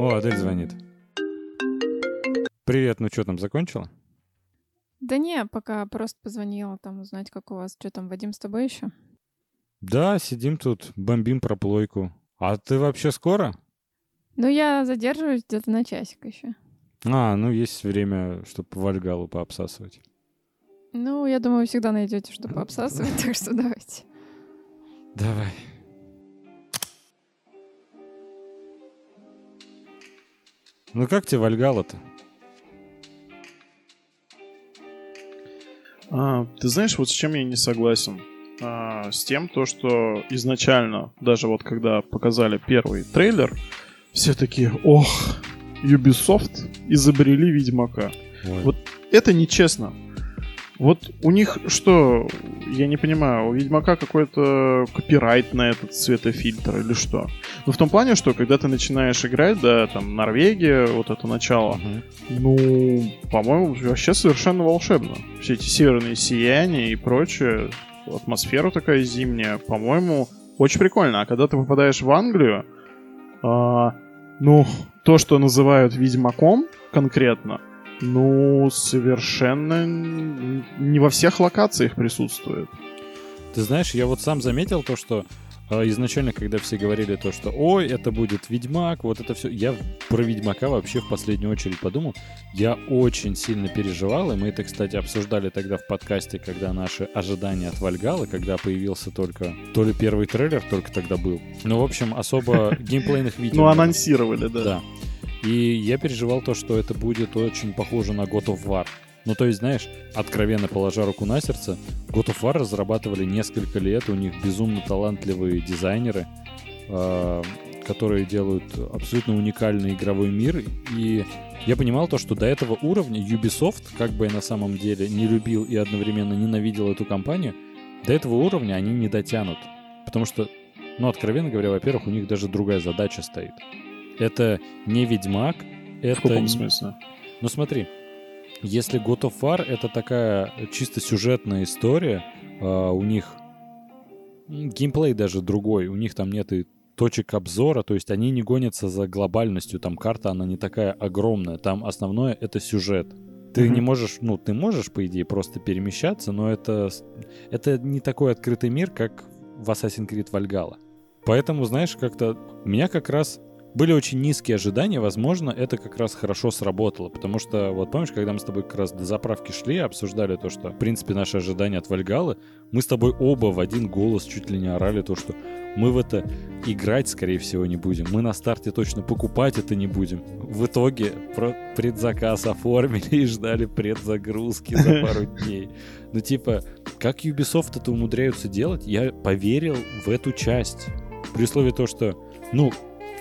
О, Адель звонит. Привет, ну что там, закончила? Да не, пока просто позвонила там узнать, как у вас. Что там, Вадим, с тобой еще? Да, сидим тут, бомбим проплойку. А ты вообще скоро? Ну, я задерживаюсь где-то на часик еще. А, ну есть время, чтобы Вальгалу пообсасывать. Ну, я думаю, вы всегда найдете, что пообсасывать, так что давайте. Давай. Ну как тебе Вальгала-то? А, ты знаешь, вот с чем я не согласен? А, с тем, то, что изначально, даже вот когда показали первый трейлер, все такие, ох, Ubisoft изобрели Ведьмака. Ой. Вот это нечестно. Вот у них что, я не понимаю, у Ведьмака какой-то копирайт на этот светофильтр или что? Ну, в том плане, что когда ты начинаешь играть, да, там, Норвегия, вот это начало, Мгм. ну, по-моему, вообще совершенно волшебно. Все эти северные сияния и прочее, атмосфера такая зимняя, по-моему, очень прикольно. А когда ты попадаешь в Англию, а, ну, то, что называют Ведьмаком конкретно, ну, совершенно не во всех локациях присутствует. Ты знаешь, я вот сам заметил то, что э, изначально, когда все говорили то, что ой, это будет Ведьмак, вот это все, я про Ведьмака вообще в последнюю очередь подумал. Я очень сильно переживал, и мы это, кстати, обсуждали тогда в подкасте, когда наши ожидания от Вальгала, когда появился только то ли первый трейлер, только тогда был. Ну, в общем, особо геймплейных видео. Ну, анонсировали, да. Да. И я переживал то, что это будет очень похоже на God of War. Ну, то есть, знаешь, откровенно положа руку на сердце, God of War разрабатывали несколько лет, у них безумно талантливые дизайнеры, э, которые делают абсолютно уникальный игровой мир. И я понимал то, что до этого уровня Ubisoft, как бы я на самом деле не любил и одновременно ненавидел эту компанию, до этого уровня они не дотянут. Потому что, ну, откровенно говоря, во-первых, у них даже другая задача стоит. Это не Ведьмак, В это... каком не- смысле? ну смотри, если God of War это такая чисто сюжетная история, а, у них геймплей даже другой, у них там нет и точек обзора, то есть они не гонятся за глобальностью, там карта, она не такая огромная, там основное это сюжет. Ты Мгм. не можешь, ну, ты можешь, по идее, просто перемещаться, но это, это не такой открытый мир, как в Assassin's Creed Valhalla. Поэтому, знаешь, как-то меня как раз были очень низкие ожидания, возможно, это как раз хорошо сработало, потому что, вот помнишь, когда мы с тобой как раз до заправки шли, обсуждали то, что, в принципе, наши ожидания от Вальгалы, мы с тобой оба в один голос чуть ли не орали то, что мы в это играть, скорее всего, не будем, мы на старте точно покупать это не будем. В итоге предзаказ оформили и ждали предзагрузки за пару дней. Ну, типа, как Ubisoft это умудряются делать, я поверил в эту часть. При условии то, что, ну,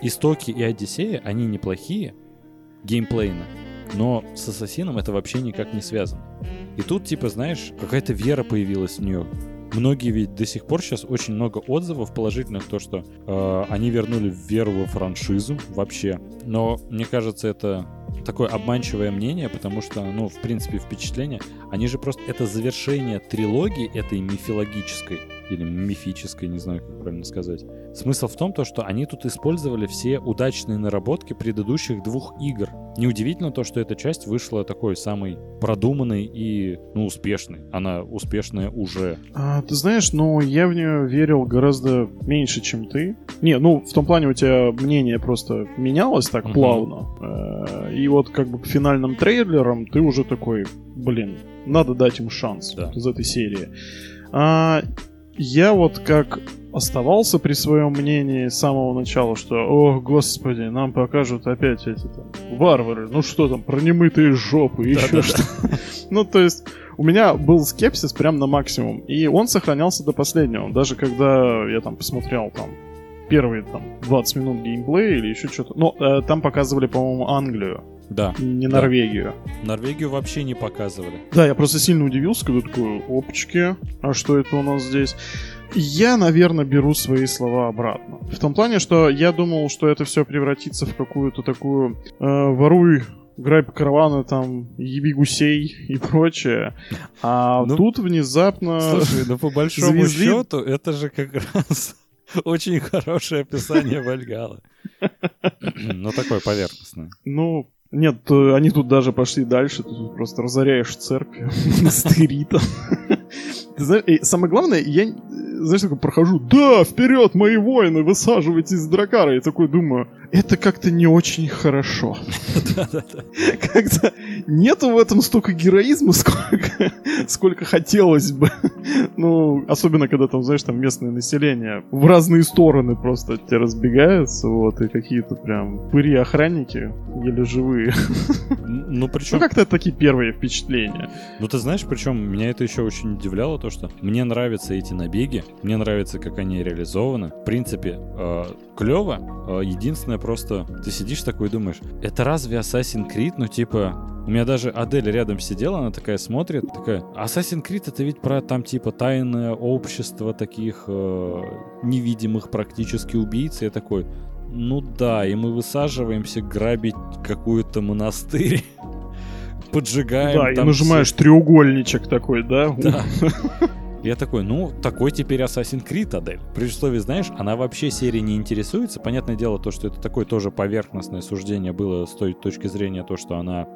Истоки и Одиссея, они неплохие геймплейно, но с Ассасином это вообще никак не связано. И тут, типа, знаешь, какая-то вера появилась в нее. Многие ведь до сих пор сейчас очень много отзывов положительных, то, что э, они вернули веру во франшизу вообще. Но мне кажется, это такое обманчивое мнение, потому что, ну, в принципе, впечатление, они же просто... Это завершение трилогии этой мифологической или мифической, не знаю, как правильно сказать. Смысл в том, то, что они тут использовали все удачные наработки предыдущих двух игр. Неудивительно то, что эта часть вышла такой самой продуманной и, ну, успешной. Она успешная уже. А, ты знаешь, ну, я в нее верил гораздо меньше, чем ты. Не, ну, в том плане у тебя мнение просто менялось так Мгм. плавно. Э, И вот как бы к финальным трейлерам ты уже такой, блин, надо дать им шанс Да. из этой серии. А, я вот как оставался при своем мнении с самого начала, что, о, господи, нам покажут опять эти там варвары, ну что там, про немытые жопы, еще Да-да-да. что Ну, то есть, у меня был скепсис прям на максимум, и он сохранялся до последнего. Даже когда я там посмотрел там первые там 20 минут геймплея или еще что-то. Но э, там показывали, по-моему, Англию, Да. не Да. Норвегию. Норвегию вообще не показывали. Да, я просто сильно удивился, когда такой, опачки, а что это у нас здесь? Я, наверное, беру свои слова обратно. В том плане, что я думал, что это все превратится в какую-то такую э, воруй грабь караваны, там, еби гусей и прочее. А Ну, тут внезапно... Слушай, ну по большому завезли- счету это же как раз очень хорошее описание Вальгала. Ну, такое поверхностное. Ну, нет, э, они тут даже пошли дальше, ты тут просто разоряешь церкви, монастыри там. Ты знаешь, и самое главное, я, э, знаешь, такой прохожу, да, вперед, мои воины, высаживайтесь из дракара. Я такой думаю, это как-то не очень хорошо. Как-то нету в этом столько героизма, сколько, сколько хотелось бы. Ну, особенно, когда там, знаешь, там местное население в разные стороны просто те разбегаются, вот, и какие-то прям пыри-охранники еле живые. Ну, причем... Ну, как-то такие первые впечатления. Ну, ты знаешь, причем меня это еще очень удивляло, то, что мне нравятся эти набеги, мне нравится, как они реализованы. В принципе, э, клево. Э, единственное, просто ты сидишь такой и думаешь, это разве Assassin's Creed? Ну, типа, у меня даже Адель рядом сидела, она такая смотрит, такая, Assassin's Creed это ведь про там типа тайное общество таких э, невидимых практически убийц. Я такой, ну да, и мы высаживаемся грабить какую-то монастырь. Поджигаем. Да, и нажимаешь всё. треугольничек такой, да? Да. Я такой, ну, такой теперь Assassin's Creed, Адель. При условии, знаешь, она вообще серией не интересуется. Понятное дело, то, что это такое тоже поверхностное суждение было с той точки зрения, то, что она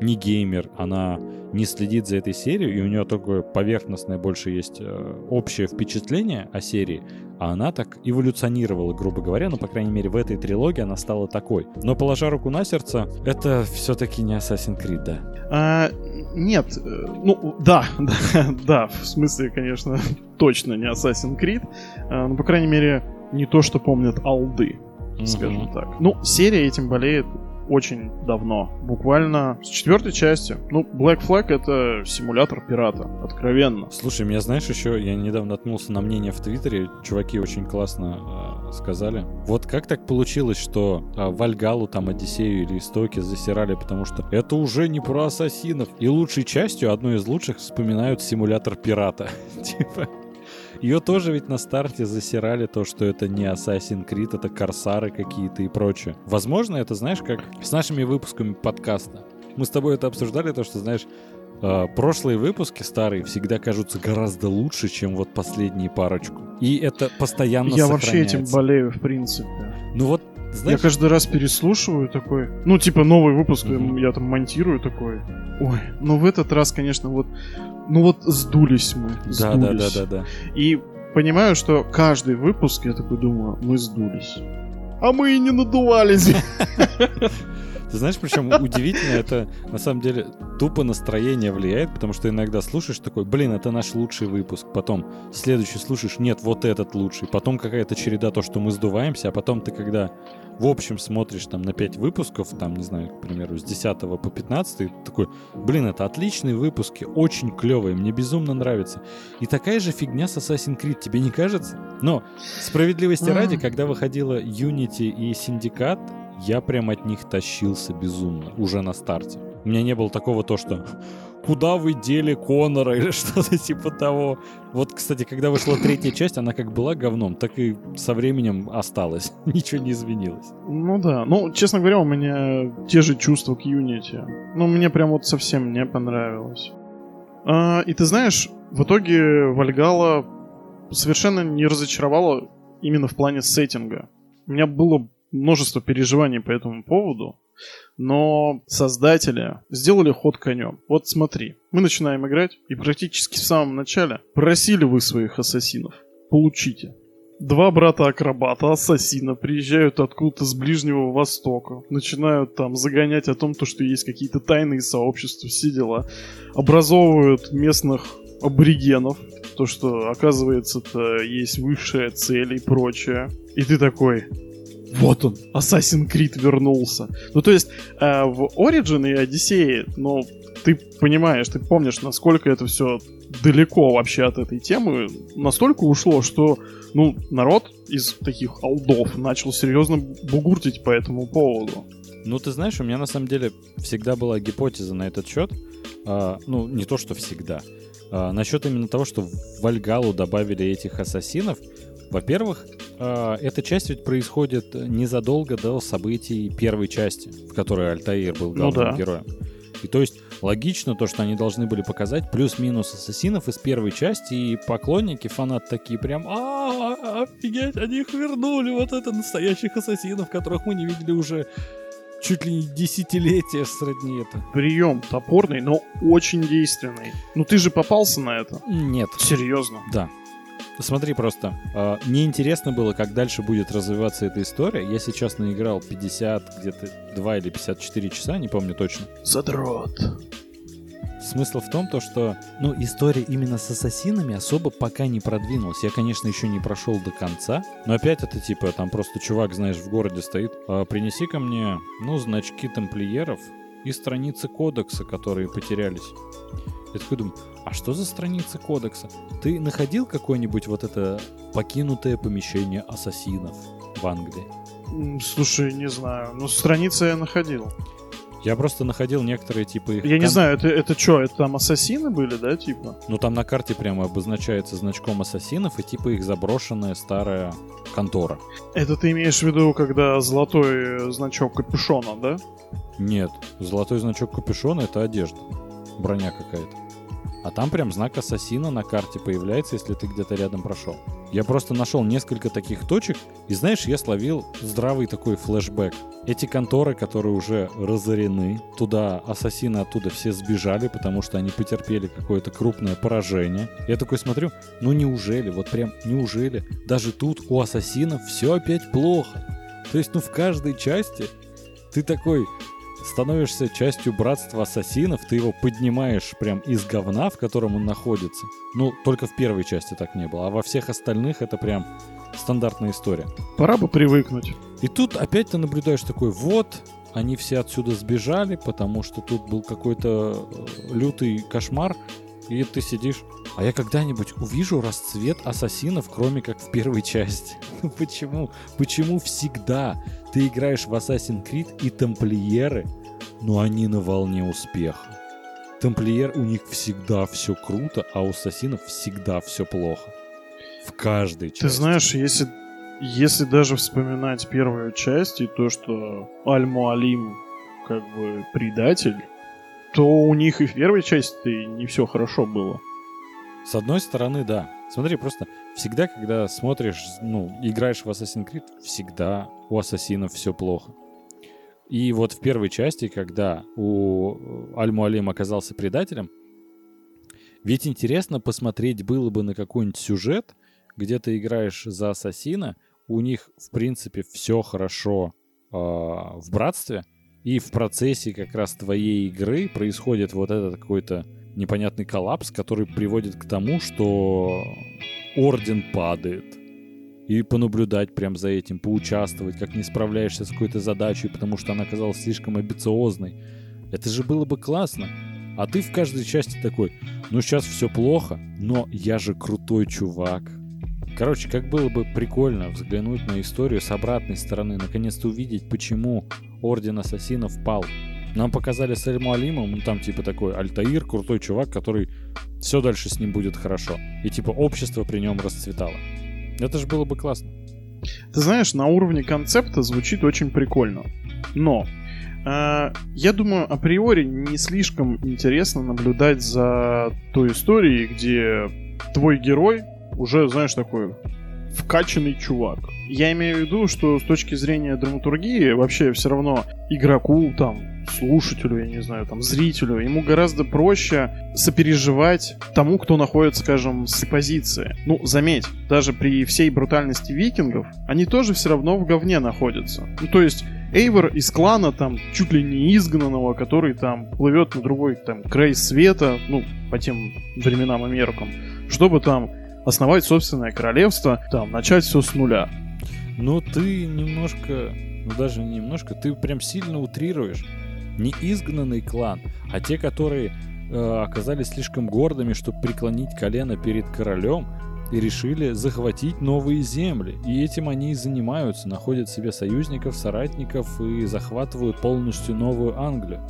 не геймер, она не следит за этой серией, и у нее такое поверхностное больше есть э, общее впечатление о серии, а она так эволюционировала, грубо говоря, ну, по крайней мере, в этой трилогии она стала такой. Но, положа руку на сердце, это все-таки не Assassin's Creed, да. А, нет, э, ну да, да, да, в смысле, конечно, точно не Assassin's Creed, а, но, по крайней мере, не то, что помнят алды, скажем так. Ну, серия этим болеет очень давно, буквально с четвертой части. Ну, Black Flag это симулятор пирата, откровенно. Слушай, меня знаешь еще, я недавно наткнулся на мнение в Твиттере, чуваки очень классно э, сказали. Вот как так получилось, что э, Вальгалу, там, Одиссею или Истоки засирали, потому что это уже не про ассасинов. И лучшей частью, одной из лучших, вспоминают симулятор пирата. Типа, ее тоже ведь на старте засирали то, что это не Assassin's Creed, это корсары какие-то и прочее. Возможно, это, знаешь, как с нашими выпусками подкаста. Мы с тобой это обсуждали, то, что, знаешь, э, прошлые выпуски старые всегда кажутся гораздо лучше, чем вот последние парочку. И это постоянно Я вообще этим сохраняется. болею, в принципе. Ну вот, знаешь, Я каждый раз переслушиваю такой. Ну, типа, новый выпуск Мгм. я там монтирую такой. Ой, ну в этот раз, конечно, вот. Ну вот сдулись мы. да, да, да, сдулись. да, да. И понимаю, что каждый выпуск, я такой думаю, мы сдулись. А мы и не надувались. Ты знаешь, причем удивительно, это на самом деле тупо настроение влияет, потому что иногда слушаешь такой, блин, это наш лучший выпуск, потом следующий слушаешь, нет, вот этот лучший, потом какая-то череда то, что мы сдуваемся, а потом ты когда в общем смотришь там на 5 выпусков, там, не знаю, к примеру, с 10 по 15, ты такой, блин, это отличные выпуски, очень клевые, мне безумно нравится. И такая же фигня с Assassin's Creed, тебе не кажется? Но справедливости ради, когда выходила Unity и Syndicate, я прям от них тащился безумно, уже на старте. У меня не было такого то, что куда вы дели Конора или что-то типа того. Вот, кстати, когда вышла третья часть, она как была говном, так и со временем осталась. Ничего не изменилось. Ну да. Ну, честно говоря, у меня те же чувства к Unity. Ну, мне прям вот совсем не понравилось. А, и ты знаешь, в итоге Вальгала совершенно не разочаровала именно в плане сеттинга. У меня было множество переживаний по этому поводу, но создатели сделали ход конем. Вот смотри, мы начинаем играть, и практически в самом начале просили вы своих ассасинов. Получите. Два брата-акробата, ассасина, приезжают откуда-то с Ближнего Востока, начинают там загонять о том, то, что есть какие-то тайные сообщества, все дела, образовывают местных аборигенов, то, что, оказывается-то, есть высшая цель и прочее. И ты такой, вот он, Assassin's Creed вернулся. Ну, то есть, э, в Origin и Одиссее, ну, ты понимаешь, ты помнишь, насколько это все далеко вообще от этой темы, настолько ушло, что, ну, народ из таких алдов начал серьезно бугуртить по этому поводу. Ну, ты знаешь, у меня на самом деле всегда была гипотеза на этот счет. А, ну, не то, что всегда. А, насчет именно того, что в Вальгалу добавили этих ассасинов. Во-первых, эта часть ведь происходит незадолго до событий первой части, в которой Альтаир был Ну главным да. героем. И то есть логично то, что они должны были показать плюс-минус ассасинов из первой части, и поклонники, фанаты такие прям, а офигеть, они их вернули, вот это настоящих ассасинов, которых мы не видели уже чуть ли не десятилетия сродни это. Прием топорный, но очень действенный. Ну ты же попался на это. Нет. Серьезно. Да. Смотри просто, э, мне интересно было, как дальше будет развиваться эта история. Я сейчас наиграл 50, где-то 2 или 54 часа, не помню точно. Задрот. Смысл в том, то, что ну, история именно с ассасинами особо пока не продвинулась. Я, конечно, еще не прошел до конца, но опять это типа, там просто чувак, знаешь, в городе стоит, а, принеси ко мне, ну, значки тамплиеров и страницы кодекса, которые потерялись. Я такой думаю, а что за страницы кодекса? Ты находил какое-нибудь вот это покинутое помещение ассасинов в Англии? Слушай, не знаю. Ну, страницы я находил. Я просто находил некоторые типа их... Я не кон- знаю, это, это что, это там ассасины были, да, типа? Ну там на карте прямо обозначается значком ассасинов и типа их заброшенная старая контора. Это ты имеешь в виду, когда золотой э, значок капюшона, да? Нет, золотой значок капюшона это одежда. Броня какая-то. А там прям знак ассасина на карте появляется, если ты где-то рядом прошел. Я просто нашел несколько таких точек, и знаешь, я словил здравый такой флешбэк. Эти конторы, которые уже разорены, туда ассасины оттуда все сбежали, потому что они потерпели какое-то крупное поражение. Я такой смотрю, ну неужели, вот прям неужели, даже тут у ассасинов все опять плохо. То есть, ну в каждой части ты такой, становишься частью братства ассасинов, ты его поднимаешь прям из говна, в котором он находится. Ну, только в первой части так не было, а во всех остальных это прям стандартная история. Пора бы привыкнуть. И тут опять ты наблюдаешь такой, вот, они все отсюда сбежали, потому что тут был какой-то э, лютый кошмар, и ты сидишь. А я когда-нибудь увижу расцвет ассасинов, кроме как в первой части. Ну почему? Почему всегда ты играешь в Assassin's Creed и тамплиеры, но они на волне успеха? Тамплиер у них всегда все круто, а у ассасинов всегда все плохо. В каждой части. Ты знаешь, если, если даже вспоминать первую часть и то, что Аль-Муалим как бы предатель, то у них и в первой части не все хорошо было. С одной стороны, да. Смотри, просто всегда, когда смотришь, ну, играешь в Assassin's Creed, всегда у ассасинов все плохо. И вот в первой части, когда у Аль-Муалим оказался предателем, ведь интересно посмотреть было бы на какой-нибудь сюжет, где ты играешь за ассасина, у них, в принципе, все хорошо э, в братстве, и в процессе как раз твоей игры происходит вот этот какой-то непонятный коллапс, который приводит к тому, что орден падает. И понаблюдать прям за этим, поучаствовать, как не справляешься с какой-то задачей, потому что она оказалась слишком амбициозной. Это же было бы классно. А ты в каждой части такой, ну сейчас все плохо, но я же крутой чувак. Короче, как было бы прикольно взглянуть на историю с обратной стороны, наконец-то увидеть, почему Орден Ассасинов пал. Нам показали с Эль Муалимом, ну там типа такой Альтаир, крутой чувак, который все дальше с ним будет хорошо. И типа общество при нем расцветало. Это же было бы классно. Ты знаешь, на уровне концепта звучит очень прикольно. Но э, я думаю, априори не слишком интересно наблюдать за той историей, где твой герой уже, знаешь, такой вкачанный чувак. Я имею в виду, что с точки зрения драматургии вообще все равно игроку, там, слушателю, я не знаю, там, зрителю, ему гораздо проще сопереживать тому, кто находится, скажем, с позиции. Ну, заметь, даже при всей брутальности викингов, они тоже все равно в говне находятся. Ну, то есть, Эйвор из клана, там, чуть ли не изгнанного, который там плывет на другой, там, край света, ну, по тем временам и меркам, чтобы там основать собственное королевство, там, начать все с нуля. Ну, ты немножко, ну даже не немножко, ты прям сильно утрируешь. Не изгнанный клан, а те, которые э, оказались слишком гордыми, чтобы преклонить колено перед королем и решили захватить новые земли. И этим они и занимаются, находят себе союзников, соратников и захватывают полностью новую Англию.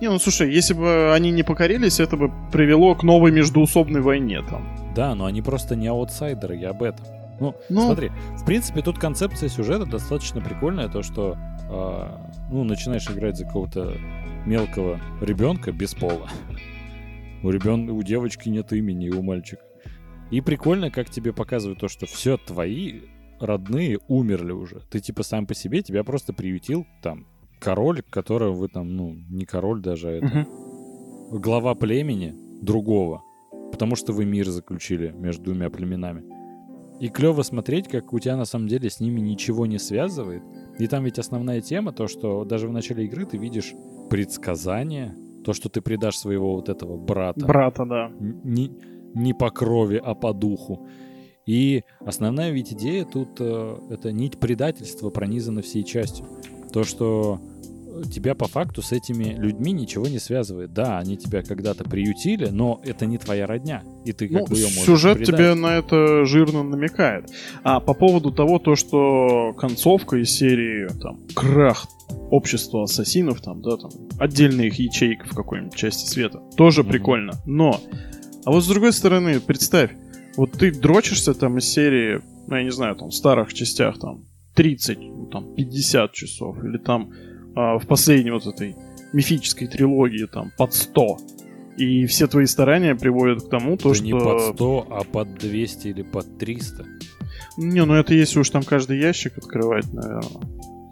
Не, ну слушай, если бы они не покорились, это бы привело к новой междуусобной войне там. Да, но они просто не аутсайдеры, я об этом. Ну, Ну. смотри, в принципе, тут концепция сюжета достаточно прикольная, то, что э, ну, начинаешь играть за какого-то мелкого ребенка без пола. У ребен... у девочки нет имени, у мальчика. И прикольно, как тебе показывают то, что все твои родные умерли уже. Ты типа сам по себе, тебя просто приютил там король, которого вы там, ну, не король даже, а это Мгм. глава племени другого. Потому что вы мир заключили между двумя племенами. И клево смотреть, как у тебя на самом деле с ними ничего не связывает. И там ведь основная тема, то, что даже в начале игры ты видишь предсказания, то, что ты предашь своего вот этого брата. Брата, да. не, не по крови, а по духу. И основная ведь идея тут э, это нить предательства пронизана всей частью. То, что тебя по факту с этими людьми ничего не связывает. Да, они тебя когда-то приютили, но это не твоя родня. И ты как Ну, бы ее можешь сюжет предать. тебе на это жирно намекает. А по поводу того, то, что концовка из серии там крах общества ассасинов, там, да, там, отдельная их ячейка в какой-нибудь части света. Тоже Мгм. прикольно. Но, а вот с другой стороны, представь, вот ты дрочишься там из серии, ну, я не знаю, там, в старых частях, там, 30, ну, там, 50 часов, или там в последней вот этой мифической трилогии, там, под 100. И все твои старания приводят к тому, то, что... не под 100, а под 200 или под 300. Не, ну это если уж там каждый ящик открывать, наверное.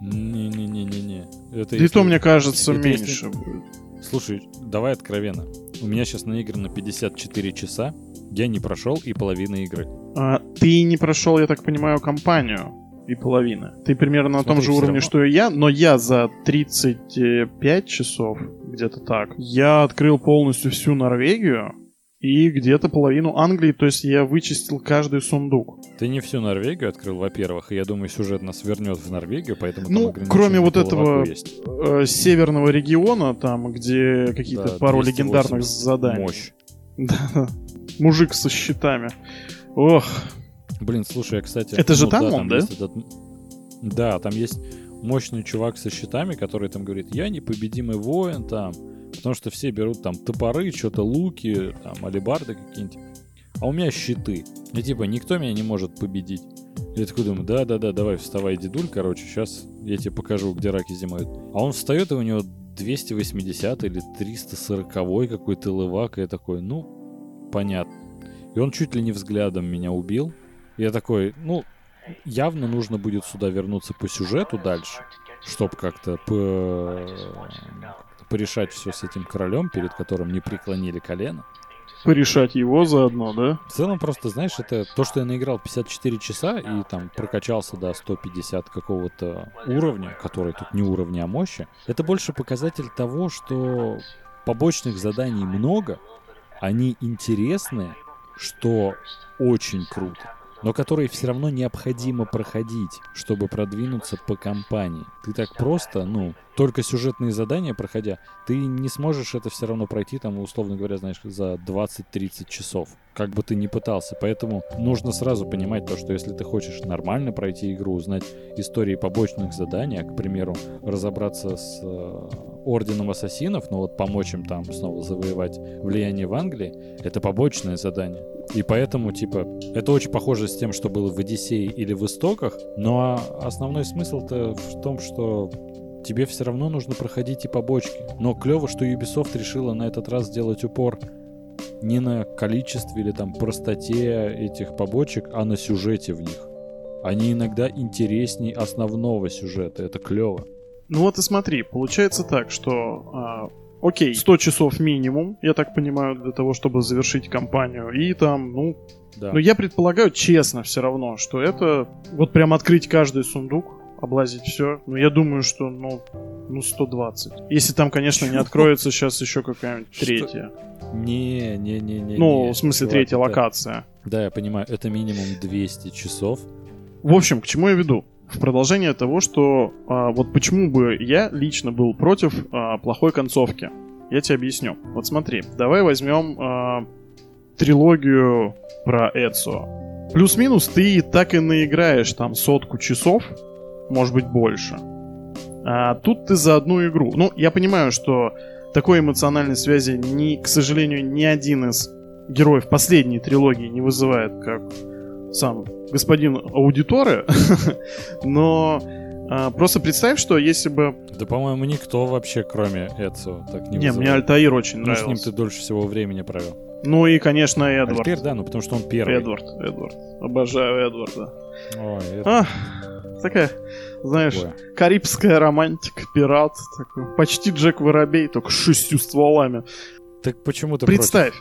Не-не-не-не-не. Это Да и если- то, мне кажется, это если- меньше будет. Слушай, давай откровенно. У меня сейчас наиграно 54 часа. Я не прошел и половины игры. А, ты не прошел, я так понимаю, кампанию и половины. Ты примерно на том Смотри, же уровне, равно. что и я, но я за 35 часов, где-то так, я открыл полностью всю Норвегию и где-то половину Англии, то есть я вычистил каждый сундук. Ты не всю Норвегию открыл, во-первых, и я думаю, сюжет нас вернет в Норвегию, поэтому Ну, там кроме вот этого-. Э, северного региона, там, где какие-то Да, пару 280 легендарных заданий. Мощь. Да. Мужик со щитами. Ох, Блин, слушай, я, кстати... Это же там да, он, да? есть этот- Да, там есть мощный чувак со щитами, который там говорит, я непобедимый воин там, потому что все берут там топоры, что-то луки, там, алебарды какие-нибудь. А у меня щиты. И типа, никто меня не может победить. Я такой думаю, да-да-да, давай вставай, дедуль, короче, сейчас я тебе покажу, где раки зимуют. А он встает, и у него 280 или 340 какой-то лывак, и я такой, ну, понятно. И он чуть ли не взглядом меня убил. Я такой, ну, явно нужно будет сюда вернуться по сюжету дальше, чтобы как-то по- порешать все с этим королем, перед которым не преклонили колено. порешать его заодно, да? В целом, просто, знаешь, это то, что я наиграл 54 часа и там прокачался до 150 какого-то уровня, который тут не уровня, а мощи, это больше показатель того, что побочных заданий много, они интересные, что очень круто, но которые все равно необходимо проходить, чтобы продвинуться по кампании. Ты так просто, ну, только сюжетные задания проходя, ты не сможешь это все равно пройти, там, условно говоря, знаешь, за 20-30 часов. Как бы ты ни пытался. Поэтому нужно сразу понимать то, что если ты хочешь нормально пройти игру, узнать истории побочных заданий, а, к примеру, разобраться с э, Орденом Ассасинов, ну вот помочь им там снова завоевать влияние в Англии, это побочное задание. И поэтому, типа, это очень похоже с тем, что было в Одиссее или в Истоках, но основной смысл-то в том, что тебе все равно нужно проходить и побочки. Но клево, что Ubisoft решила на этот раз сделать упор не на количестве или там простоте этих побочек, а на сюжете в них. Они иногда интересней основного сюжета. Это клево. Ну вот и смотри, получается так, что... а, окей, 100 часов минимум, я так понимаю, для того, чтобы завершить кампанию. И там, ну... Да. Но я предполагаю, честно все равно, что это... Вот прям открыть каждый сундук, облазить все. Ну, я думаю, что, ну, ну 120. Если там, конечно, не откроется сейчас еще какая-нибудь третья. Не, не, не, не. Ну, в смысле, третья локация. Да, я понимаю, это минимум 200 часов. В общем, к чему я веду? В продолжение того, что а, вот почему бы я лично был против а, плохой концовки. Я тебе объясню. Вот смотри, давай возьмем а, трилогию про Эцио. Плюс-минус ты так и наиграешь там сотку часов, может быть больше. А тут ты за одну игру. Ну, я понимаю, что такой эмоциональной связи, ни, к сожалению, ни один из героев последней трилогии не вызывает, как сам господин аудиторы, но а, просто представь, что если бы... Да, по-моему, никто вообще, кроме Эцио, так не Не, вызывает. мне Альтаир очень Ну, с ним нравился. ты дольше всего времени провел. Ну и, конечно, Эдвард. Альтер, да, ну потому что он первый. Эдвард, Эдвард. Обожаю Эдварда. Ой, это А, такая, знаешь, такое. карибская романтика, пират. Такой, почти Джек Воробей, только с шестью стволами. Так почему ты Представь,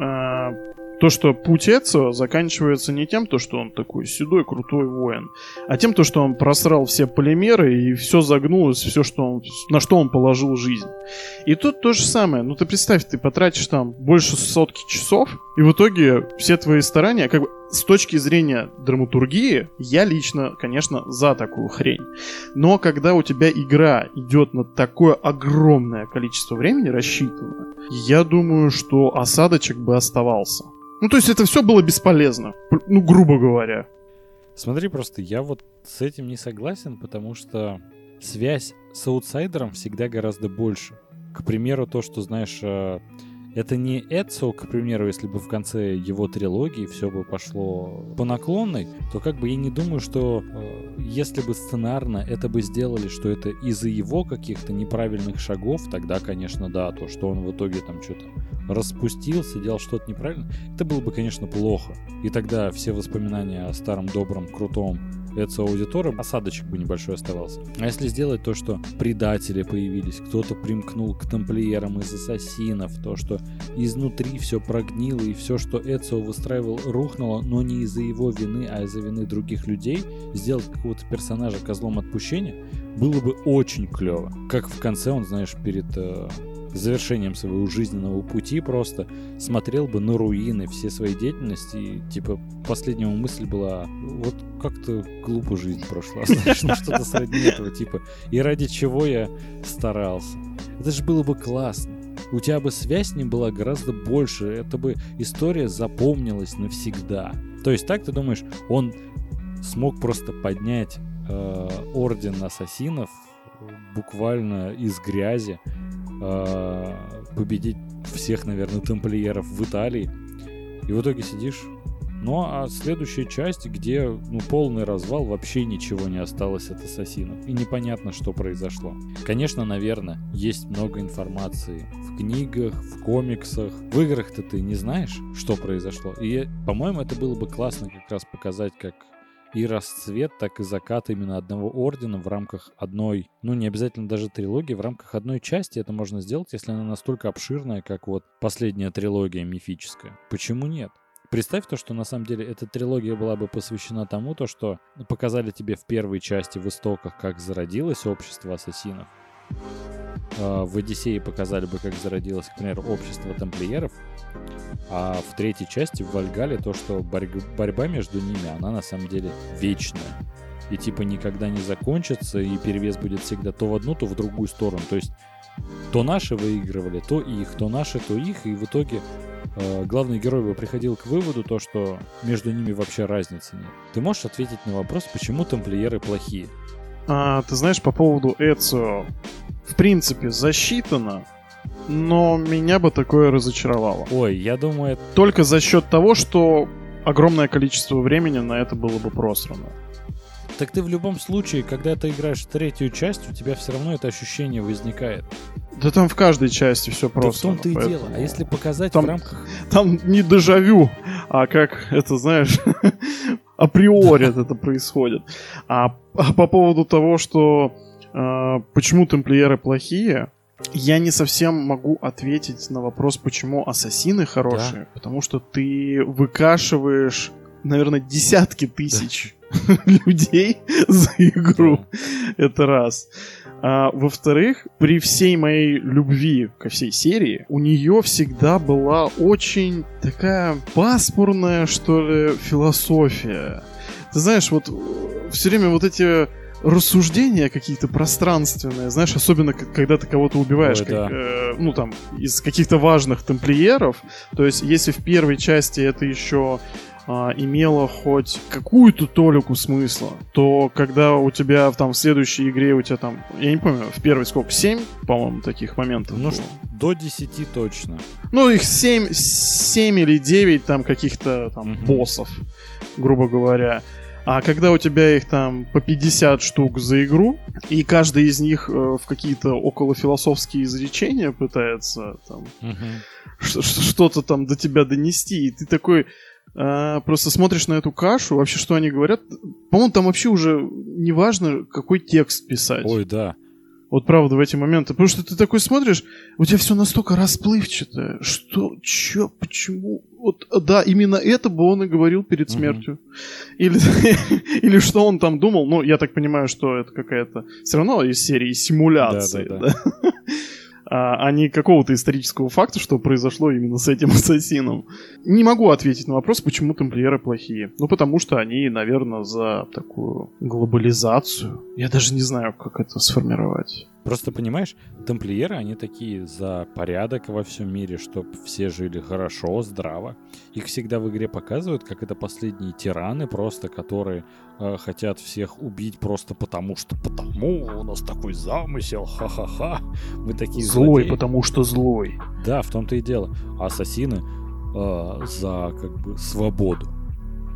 а, то, что путь Эцио заканчивается не тем, то, что он такой седой, крутой воин, а тем, то, что он просрал все полимеры и все загнулось, все, что он, на что он положил жизнь. И тут то же самое. Ну ты представь, ты потратишь там больше сотки часов, и в итоге все твои старания, как бы с точки зрения драматургии, я лично, конечно, за такую хрень. Но когда у тебя игра идет на такое огромное количество времени рассчитано, я думаю, что осадочек бы оставался. Ну, то есть это все было бесполезно, ну, грубо говоря. Смотри, просто я вот с этим не согласен, потому что связь с аутсайдером всегда гораздо больше. К примеру, то, что, знаешь, э, это не Эдсо, к примеру, если бы в конце его трилогии все бы пошло по наклонной, то как бы я не думаю, что э, если бы сценарно это бы сделали, что это из-за его каких-то неправильных шагов, тогда, конечно, да, то, что он в итоге там что-то распустился, делал что-то неправильно, это было бы, конечно, плохо. И тогда все воспоминания о старом, добром, крутом Эдсо Аудитора, осадочек бы небольшой оставался. А если сделать то, что предатели появились, кто-то примкнул к тамплиерам из ассасинов, то, что изнутри все прогнило, и все, что Эдсо выстраивал, рухнуло, но не из-за его вины, а из-за вины других людей, сделать какого-то персонажа козлом отпущения, было бы очень клево. Как в конце он, знаешь, перед э, завершением своего жизненного пути просто смотрел бы на руины всей своей деятельности и, типа, последняя мысль была, вот как-то глупо жизнь прошла, знаешь, ну что-то среднее этого, типа, и ради чего я старался. Это же было бы классно. У тебя бы связь с ним была гораздо больше, это бы история запомнилась навсегда. То есть так ты думаешь, он смог просто поднять э, орден ассасинов буквально из грязи, э, победить всех, наверное, тамплиеров в Италии. И в итоге сидишь. Ну а следующая часть, где ну, полный развал, вообще ничего не осталось от ассасинов. И непонятно, что произошло. Конечно, наверное, есть много информации в книгах, в комиксах. В играх-то ты не знаешь, что произошло. И, по-моему, это было бы классно как раз показать, как и расцвет, так и закат именно одного ордена в рамках одной, ну не обязательно даже трилогии, в рамках одной части это можно сделать, если она настолько обширная, как вот последняя трилогия мифическая. Почему нет? Представь то, что на самом деле эта трилогия была бы посвящена тому, то, что показали тебе в первой части в истоках, как зародилось общество ассасинов. А, В Одиссее показали бы, как зародилось, к примеру, общество тамплиеров. А в третьей части в Вальгале то, что борь- борьба между ними, она на самом деле вечная. И типа никогда не закончится, и перевес будет всегда то в одну, то в другую сторону. То есть то наши выигрывали, то их, то наши, то их, и в итоге э, главный герой бы приходил к выводу то, что между ними вообще разницы нет. Ты можешь ответить на вопрос, почему тамплиеры плохие? А, ты знаешь, по поводу Эцио, в принципе, засчитано, но меня бы такое разочаровало. Ой, я думаю, это Только за счет того, что огромное количество времени на это было бы просрано. Так ты в любом случае, когда ты играешь третью часть, у тебя все равно это ощущение возникает. Да там в каждой части все Да в просто. том-то и дело. А если показать Там- в рамках... Там не дежавю, а как это, знаешь, априори это происходит. А, по поводу того, что э, почему тамплиеры плохие, я не совсем могу ответить на вопрос, почему ассасины хорошие. Потому что ты выкашиваешь, наверное, десятки тысяч людей за игру. Это раз. А, во-вторых, при всей моей любви ко всей серии, у нее всегда была очень такая пасмурная, что ли, философия. Ты знаешь, вот все время вот эти рассуждения какие-то пространственные, знаешь, особенно когда ты кого-то убиваешь, Ой, как, да. э, ну там, из каких-то важных тамплиеров, то есть если в первой части это еще а, имело хоть какую-то толику смысла, то когда у тебя там в следующей игре у тебя там, я не помню, в первой сколько, 7, по-моему, таких моментов Ну, было. до 10 точно. Ну, их 7, 7 или 9 там каких-то там Мгм. боссов, грубо говоря. А когда у тебя их там по 50 штук за игру, и каждый из них э, в какие-то околофилософские изречения пытается там ш- что-то там до тебя донести, и ты такой а, просто смотришь на эту кашу, вообще что они говорят, по-моему, там вообще уже не важно, какой текст писать. Ой, да. Вот правда, в эти моменты. Потому что ты такой смотришь, у тебя все настолько расплывчатое. Что, чё, почему? Вот, да, именно это бы он и говорил перед смертью. Или, или что он там думал. Ну, я так понимаю, что это какая-то... Все равно из серии симуляции, да? а не какого-то исторического факта, что произошло именно с этим ассасином. Не могу ответить на вопрос, почему тамплиеры плохие. Ну, потому что они, наверное, за такую глобализацию. Я даже не знаю, как это сформировать. Просто понимаешь, тамплиеры, они такие за порядок во всем мире, чтобы все жили хорошо, здраво. Их всегда в игре показывают, как это последние тираны просто, которые э, хотят всех убить просто потому, что потому у нас такой замысел, ха-ха-ха. Мы такие Злой, злодеи. потому что злой. Да, в том-то и дело. А ассасины э, за как бы свободу.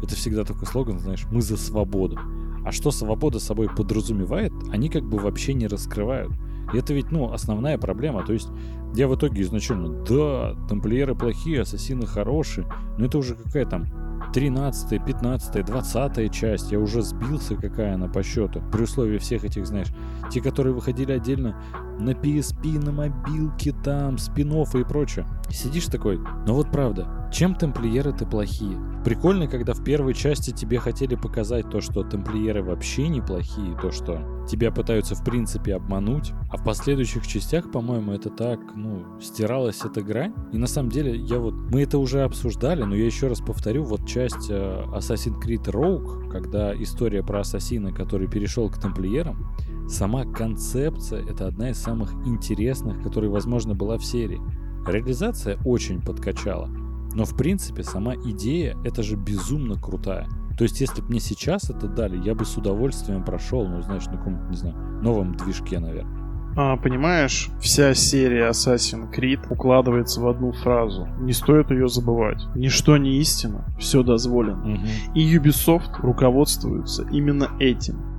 Это всегда такой слоган, знаешь, мы за свободу. А что свобода собой подразумевает, они как бы вообще не раскрывают. И это ведь, ну, основная проблема. То есть я в итоге изначально, да, тамплиеры плохие, ассасины хорошие, но это уже какая там 13, 15, 20 часть. Я уже сбился, какая она по счету. При условии всех этих, знаешь, те, которые выходили отдельно на PSP, на мобилке, там, спин и прочее. Сидишь такой, ну вот правда, чем тамплиеры-то плохие? Прикольно, когда в первой части тебе хотели показать то, что тамплиеры вообще неплохие, то, что тебя пытаются в принципе обмануть, а в последующих частях, по-моему, это так, ну, стиралась эта грань. И на самом деле, я вот, мы это уже обсуждали, но я еще раз повторю, вот часть э, Assassin's Creed Rogue, когда история про ассасина, который перешел к тамплиерам, сама концепция — это одна из самых интересных, которая, возможно, была в серии. Реализация очень подкачала. Но, в принципе, сама идея — это же безумно крутая. То есть, если бы мне сейчас это дали, я бы с удовольствием прошел, ну, знаешь, на каком-то, не знаю, новом движке, наверное. А, понимаешь, вся серия Assassin's Creed укладывается в одну фразу. Не стоит ее забывать. Ничто не истина, все дозволено. И Ubisoft руководствуется именно этим.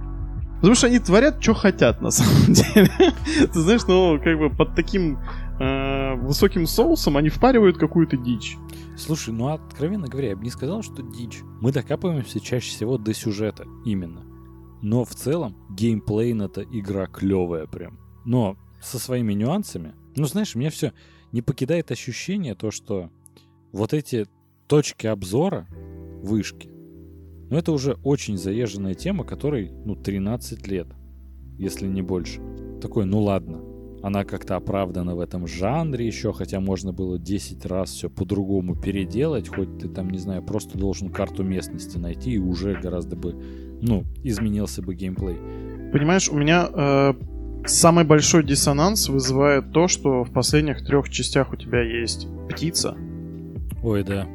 Потому что они творят, что хотят, на самом деле. Ты знаешь, ну, как бы под таким э, высоким соусом они впаривают какую-то дичь. Слушай, ну, откровенно говоря, я бы не сказал, что дичь. Мы докапываемся чаще всего до сюжета, именно. Но в целом, геймплейно-то игра клевая прям. Но со своими нюансами. Ну, знаешь, меня все не покидает ощущение то, что вот эти точки обзора, вышки, ну, это уже очень заезженная тема, которой, ну, 13 лет, если не больше. Такой, ну ладно, она как-то оправдана в этом жанре еще, хотя можно было 10 раз все по-другому переделать, хоть ты там, не знаю, просто должен карту местности найти, и уже гораздо бы, ну, изменился бы геймплей. Понимаешь, у меня э, самый большой диссонанс вызывает то, что в последних трех частях у тебя есть птица. Ой, да.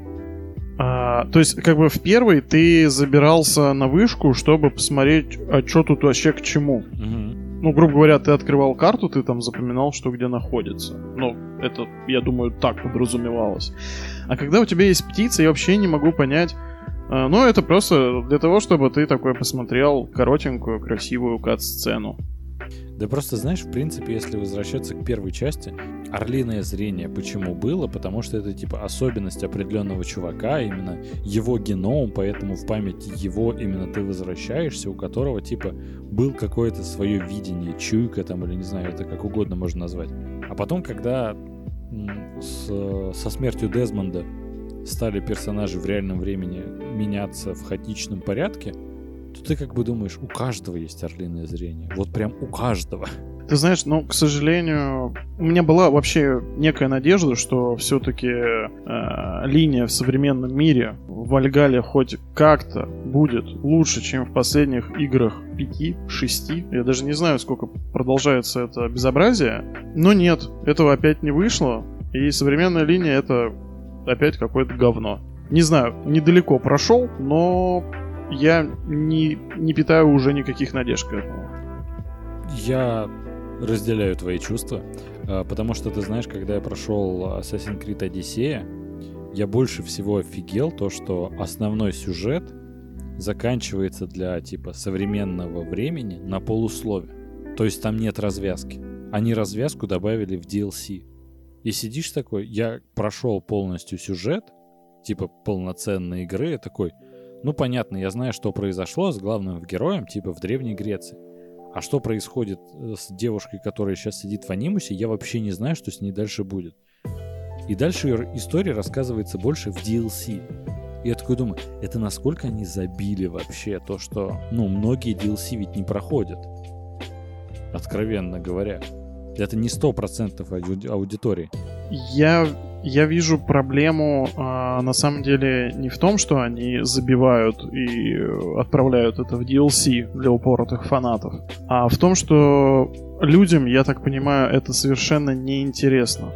А, то есть, как бы в первой ты забирался на вышку, чтобы посмотреть, а что тут вообще к чему. Мгм. Ну, грубо говоря, ты открывал карту, ты там запоминал, что где находится. Ну, это, я думаю, так подразумевалось. А когда у тебя есть птица, я вообще не могу понять. а, ну, это просто для того, чтобы ты такой посмотрел коротенькую, красивую кат-сцену. Да просто, знаешь, в принципе, если возвращаться к первой части, орлиное зрение почему было? Потому что это, типа, особенность определенного чувака, именно его геном, поэтому в памяти его именно ты возвращаешься, у которого, типа, был какое-то свое видение, чуйка там, или не знаю, это как угодно можно назвать. А потом, когда с- со смертью Дезмонда стали персонажи в реальном времени меняться в хаотичном порядке, то ты как бы думаешь, у каждого есть орлиное зрение. Вот прям у каждого. Ты знаешь, ну, к сожалению, у меня была вообще некая надежда, что все-таки линия в современном мире в Вальгале хоть как-то будет лучше, чем в последних играх 5-6. Я даже не знаю, сколько продолжается это безобразие. Но нет, этого опять не вышло. И современная линия это опять какое-то говно. Не знаю, недалеко прошел, но я не, не питаю уже никаких надежд к этому. Я разделяю твои чувства, а, потому что ты знаешь, когда я прошел Assassin's Creed Odyssey, я больше всего офигел то, что основной сюжет заканчивается для типа современного времени на полуслове. То есть там нет развязки. Они развязку добавили в DLC. И сидишь такой, я прошел полностью сюжет, типа полноценной игры, я такой, ну понятно, я знаю, что произошло с главным героем, типа в Древней Греции. А что происходит э, с девушкой, которая сейчас сидит в анимусе, я вообще не знаю, что с ней дальше будет. И дальше история рассказывается больше в DLC. И я такой думаю, это насколько они забили вообще то, что, ну, многие DLC ведь не проходят. Откровенно говоря. Это не сто процентов аудитории. Я, я вижу проблему а, на самом деле не в том, что они забивают и отправляют это в DLC для упоротых фанатов, а в том, что людям, я так понимаю, это совершенно неинтересно.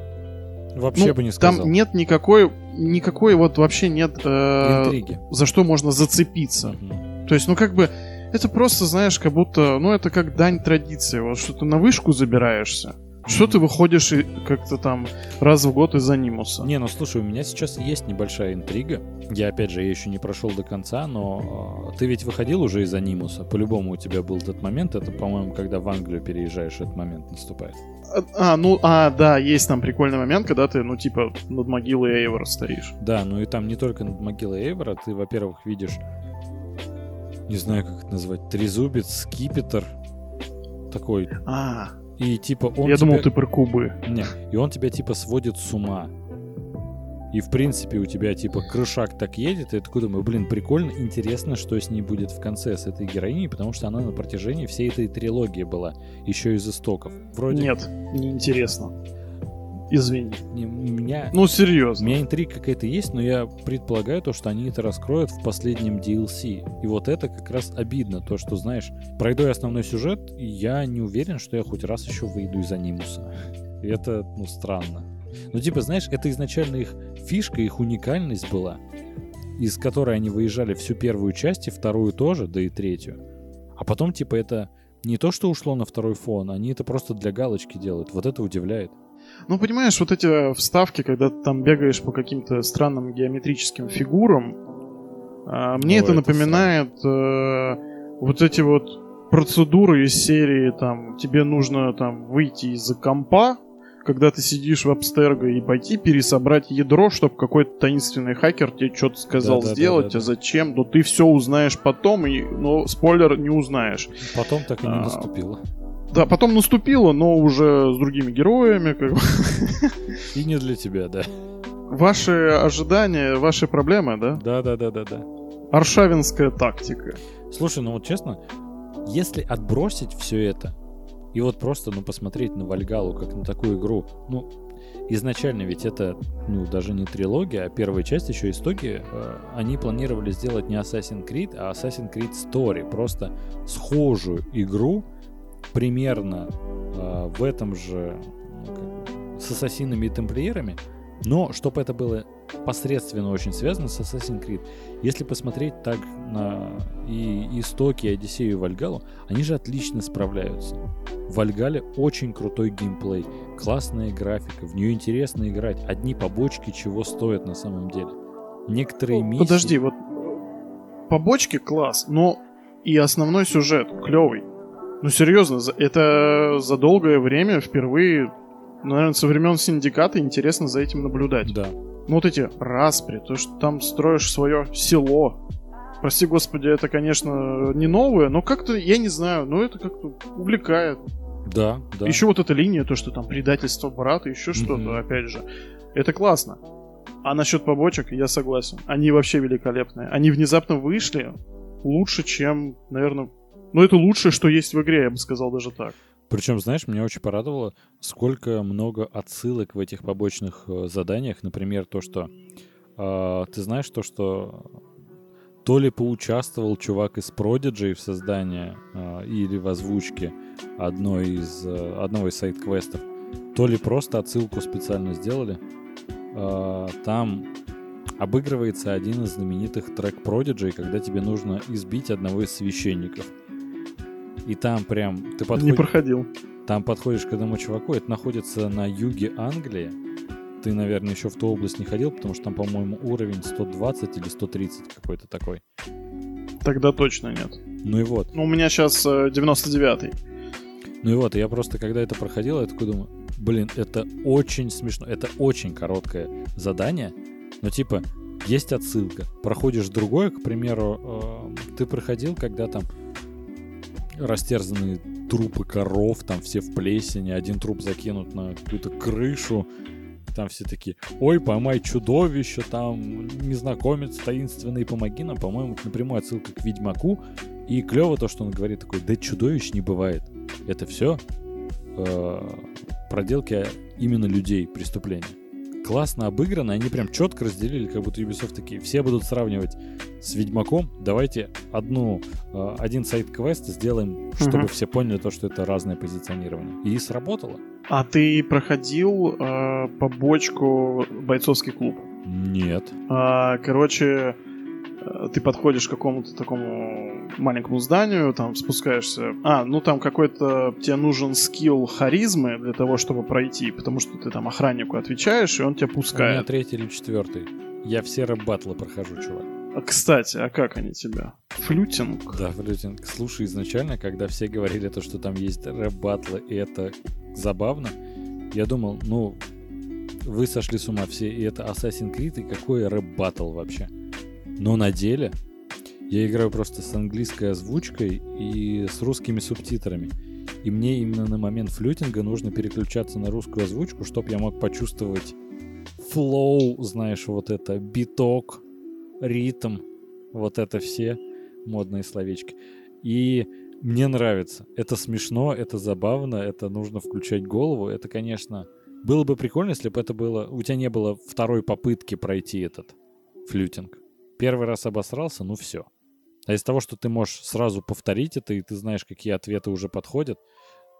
Вообще ну, бы не сказал. Там нет никакой, никакой вот вообще нет... Э, Интриги. За что можно зацепиться. Угу. То есть, ну как бы, это просто, знаешь, как будто, ну это как дань традиции. Вот что ты на вышку забираешься, что ты выходишь и как-то там раз в год из анимуса? Не, ну слушай, у меня сейчас есть небольшая интрига. Я, опять же, я еще не прошел до конца, но э, ты ведь выходил уже из анимуса. По-любому у тебя был этот момент. Это, по-моему, когда в Англию переезжаешь, этот момент наступает. А, ну, а, да, есть там прикольный момент, когда ты, ну, типа, над могилой Эйвора стоишь. Да, ну и там не только над могилой Эйвора, ты, во-первых, видишь, не знаю, как это назвать, трезубец, скипетр такой. А, и типа он Я тебя... думал, ты про кубы. Не, и он тебя типа сводит с ума. И в принципе у тебя типа крышак так едет, и я такой думаю, блин, прикольно, интересно, что с ней будет в конце с этой героиней, потому что она на протяжении всей этой трилогии была, еще из истоков. Вроде... Нет, неинтересно. Извини. Не, меня... Ну, серьезно. У меня интрига какая-то есть, но я предполагаю то, что они это раскроют в последнем DLC. И вот это как раз обидно, то, что, знаешь, пройду я основной сюжет, и я не уверен, что я хоть раз еще выйду из анимуса. И это, ну, странно. Ну, типа, знаешь, это изначально их фишка, их уникальность была, из которой они выезжали всю первую часть, и вторую тоже, да и третью. А потом, типа, это не то, что ушло на второй фон, они это просто для галочки делают. Вот это удивляет. Ну, понимаешь, вот эти вставки, когда ты там бегаешь по каким-то странным геометрическим фигурам, а, мне Ой, это напоминает э, вот эти вот процедуры из серии, там, тебе нужно там выйти из-за компа, когда ты сидишь в Абстерго и пойти пересобрать ядро, чтобы какой-то таинственный хакер тебе что-то сказал да, сделать, да, да, а зачем, но ты все узнаешь потом, и, но спойлер не узнаешь. Потом так и не а, наступило. Да, потом наступило, но уже с другими героями. Как бы. И не для тебя, да. Ваши ожидания, ваши проблемы, да? Да, да, да, да, да. Аршавинская тактика. Слушай, ну вот честно, если отбросить все это и вот просто, ну, посмотреть на Вальгалу как на такую игру, ну, изначально ведь это, ну, даже не трилогия, а первая часть еще истоки, э, они планировали сделать не Assassin's Creed, а Assassin's Creed Story, просто схожую игру, примерно э, в этом же ну, с ассасинами и тамплиерами, но чтобы это было посредственно очень связано с Assassin's Creed. Если посмотреть так на и Истоки, и Одиссею, и Вальгалу, они же отлично справляются. В Вальгале очень крутой геймплей, классная графика, в нее интересно играть. Одни побочки чего стоят на самом деле. Некоторые миссии... Подожди, вот побочки класс, но и основной сюжет клевый. Ну серьезно, это за долгое время впервые, наверное, со времен синдиката интересно за этим наблюдать. Да. Ну вот эти распри, то, что там строишь свое село. Прости господи, это, конечно, не новое, но как-то, я не знаю, но это как-то увлекает. Да, да. Еще вот эта линия, то, что там предательство брата, еще что-то, опять же. Это классно. А насчет побочек я согласен. Они вообще великолепные. Они внезапно вышли лучше, чем, наверное, ну, это лучшее, что есть в игре, я бы сказал даже так. Причем, знаешь, меня очень порадовало, сколько много отсылок в этих побочных э, заданиях. Например, то, что э, ты знаешь то, что то ли поучаствовал чувак из Prodigy в создании э, или в озвучке одной из, э, одного из сайт-квестов, то ли просто отсылку специально сделали. Э, там обыгрывается один из знаменитых трек Prodigy, когда тебе нужно избить одного из священников. И там прям ты подходишь... Не проходил. Там подходишь к одному чуваку, это находится на юге Англии. Ты, наверное, еще в ту область не ходил, потому что там, по-моему, уровень 120 или 130 какой-то такой. Тогда точно нет. Ну и вот. Ну, у меня сейчас 99-й. Ну и вот, я просто, когда это проходил, я такой думаю, блин, это очень смешно, это очень короткое задание, но типа есть отсылка. Проходишь другое, к примеру, э, ты проходил, когда там растерзанные трупы коров, там все в плесени, один труп закинут на какую-то крышу, там все такие, ой, поймай чудовище, там незнакомец таинственный, помоги нам, по-моему, напрямую отсылка к Ведьмаку, и клево то, что он говорит такой, да чудовищ не бывает. Это все э, проделки именно людей, преступления классно обыграно, они прям четко разделили, как будто Ubisoft такие, все будут сравнивать с Ведьмаком, давайте одну, э, один сайт-квест сделаем, чтобы все поняли то, что это разное позиционирование. И сработало. А ты проходил э, побочку бойцовский клуб? Нет. А, короче, ты подходишь к какому-то такому маленькому зданию, там спускаешься. А, ну там какой-то тебе нужен скилл харизмы для того, чтобы пройти, потому что ты там охраннику отвечаешь, и он тебя пускает. У меня третий или четвертый. Я все рэп-батлы прохожу, чувак. А, кстати, а как они тебя? Флютинг? Да, флютинг. Слушай, изначально, когда все говорили то, что там есть рэп-батлы, и это забавно, я думал, ну, вы сошли с ума все, и это Assassin's Creed, и какой рэп-баттл вообще? Но на деле я играю просто с английской озвучкой и с русскими субтитрами. И мне именно на момент флайтинга нужно переключаться на русскую озвучку, чтобы я мог почувствовать флоу, знаешь, вот это, биток, ритм, вот это все модные словечки. И мне нравится. Это смешно, это забавно, это нужно включать голову. Это, конечно, было бы прикольно, если бы это было... У тебя не было второй попытки пройти этот флютинг. Первый раз обосрался, ну все. А из того, что ты можешь сразу повторить это, и ты знаешь, какие ответы уже подходят,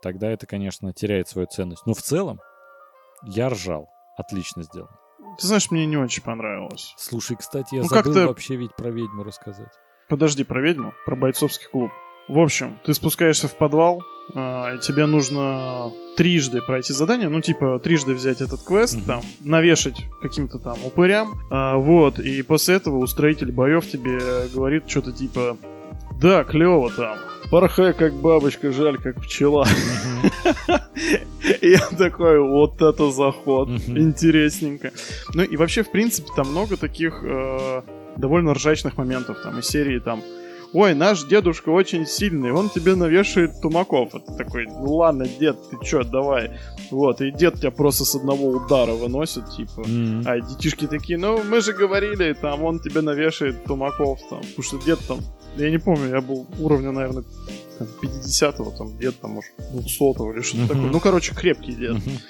тогда это, конечно, теряет свою ценность. Но в целом я ржал. Отлично сделано. Ты знаешь, мне не очень понравилось. Слушай, кстати, я ну, забыл вообще ведь про ведьму рассказать. Подожди, про ведьму? Про бойцовский клуб. В общем, ты спускаешься в подвал, э, тебе нужно трижды пройти задание, ну, типа, трижды взять этот квест, mm-hmm. там, навешать каким-то там упырям, э, вот, и после этого устроитель боев тебе говорит что-то типа, да, клево там, порхай как бабочка, жаль как пчела. И я такой, вот это заход, интересненько. Ну и вообще, в принципе, там много таких э, довольно ржачных моментов, там, из серии, там, ой, наш дедушка очень сильный, он тебе навешает тумаков. Это такой, ну ладно, дед, ты чё, давай. Вот, и дед тебя просто с одного удара выносит, типа. Mm-hmm. А детишки такие, ну, мы же говорили, там, он тебе навешает тумаков, там, потому что дед там, я не помню, я был уровня, наверное, 50-го, там, дед там, может, 200-го или что-то mm-hmm. такое. Ну, короче, крепкий дед. Mm-hmm.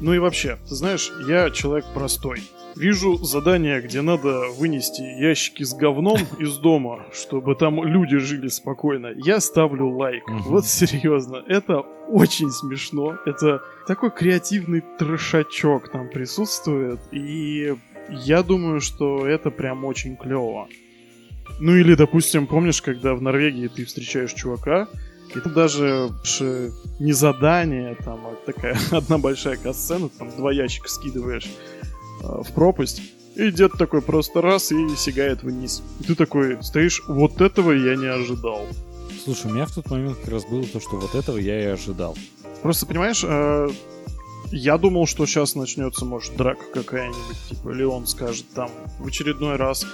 Ну и вообще, ты знаешь, я человек простой. Вижу задание, где надо вынести ящики с говном из дома, чтобы там люди жили спокойно. Я ставлю лайк. Угу. Вот серьезно, это очень смешно. Это такой креативный трешачок там присутствует. И я думаю, что это прям очень клево. Ну или, допустим, помнишь, когда в Норвегии ты встречаешь чувака, и там даже не задание, там, а такая одна большая касцена, там два ящика скидываешь э, в пропасть. И дед такой просто раз и сигает вниз. И ты такой стоишь, вот этого я не ожидал. Слушай, у меня в тот момент как раз было то, что вот этого я и ожидал. Просто, понимаешь, э, я думал, что сейчас начнется, может, драка какая-нибудь, типа, или он скажет там в очередной раз,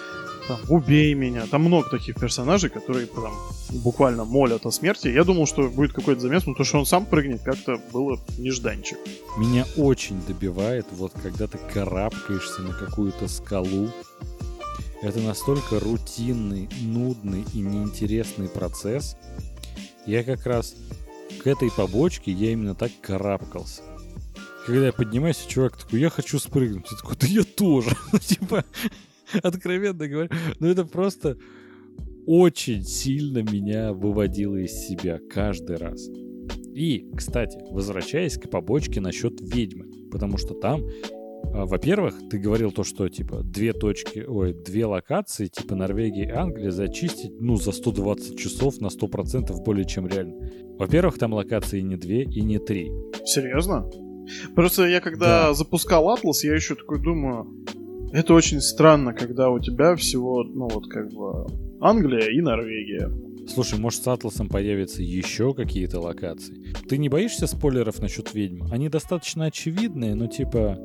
там, убей меня. Там много таких персонажей, которые там буквально молят о смерти. Я думал, что будет какой-то замес, но то, что он сам прыгнет, как-то было нежданчик. Меня очень добивает, вот когда ты карабкаешься на какую-то скалу, это настолько рутинный, нудный и неинтересный процесс. Я как раз к этой побочке, я именно так карабкался. Когда я поднимаюсь, чувак такой, я хочу спрыгнуть. Я такой, да я тоже. типа, откровенно говоря. Но это просто очень сильно меня выводило из себя каждый раз. И, кстати, возвращаясь к побочке насчет ведьмы, потому что там, а, во-первых, ты говорил то, что типа две точки, ой, две локации, типа Норвегия и Англия, зачистить, ну, за 120 часов на 100% более чем реально. Во-первых, там локации не две и не три. Серьезно? Просто я когда да. запускал Атлас, я еще такой думаю, это очень странно, когда у тебя всего, ну вот как бы Англия и Норвегия. Слушай, может, с Атласом появятся еще какие-то локации? Ты не боишься спойлеров насчет ведьм? Они достаточно очевидные, но типа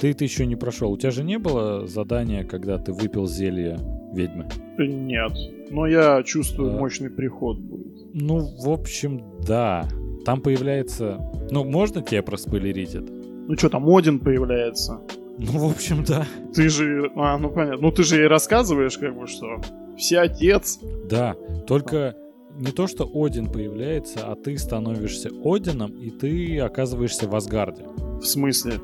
ты это еще не прошел. У тебя же не было задания, когда ты выпил зелье ведьмы? Нет. Но я чувствую, Да. мощный приход будет. Ну, в общем, да. Там появляется... Ну, можно тебе проспойлерить это? Ну что, там Один появляется. Ну, в общем, да. Ты же... А, ну понятно. Ну ты же ей рассказываешь, как бы, что все отец. Да, только не то, что Один появляется, а ты становишься Одином, и ты оказываешься в Асгарде. В смысле?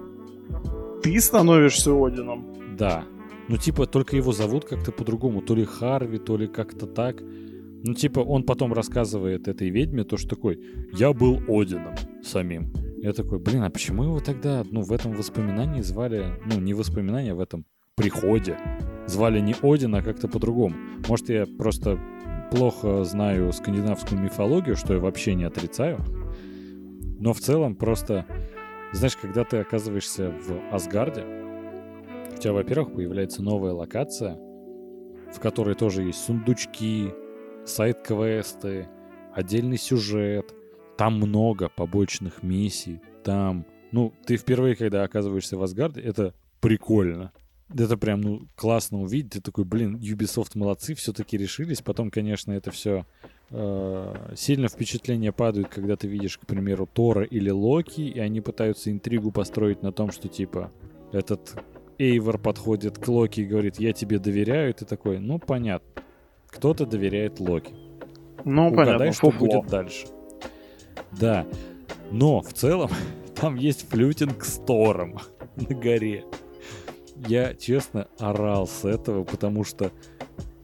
Ты становишься Одином? Да. Ну, типа, только его зовут как-то по-другому. То ли Харви, то ли как-то так. Ну, типа, он потом рассказывает этой ведьме то, что такой, я был Одином самим. Я такой, блин, а почему его тогда, ну, в этом воспоминании звали, ну, не воспоминании, а в этом приходе звали не Один, а как-то по-другому. Может, я просто плохо знаю скандинавскую мифологию, что я вообще не отрицаю. Но в целом просто, знаешь, когда ты оказываешься в Асгарде, у тебя, во-первых, появляется новая локация, в которой тоже есть сундучки, сайт-квесты, отдельный сюжет. Там много побочных миссий. Там, ну, ты впервые, когда оказываешься в Асгарде, это прикольно. Это прям, ну, классно увидеть. Ты такой, блин, Ubisoft молодцы, все-таки решились. Потом, конечно, это все сильно впечатление падают, когда ты видишь, к примеру, Тора или Локи, и они пытаются интригу построить на том, что, типа, этот Эйвор подходит к Локи и говорит, я тебе доверяю, и ты такой, ну, понятно. Кто-то доверяет Локи. Ну, Угадай, понятно, что фуфло. будет дальше. Да. Но в целом там есть флютинг с Тором на горе. Я, честно, орал с этого, потому что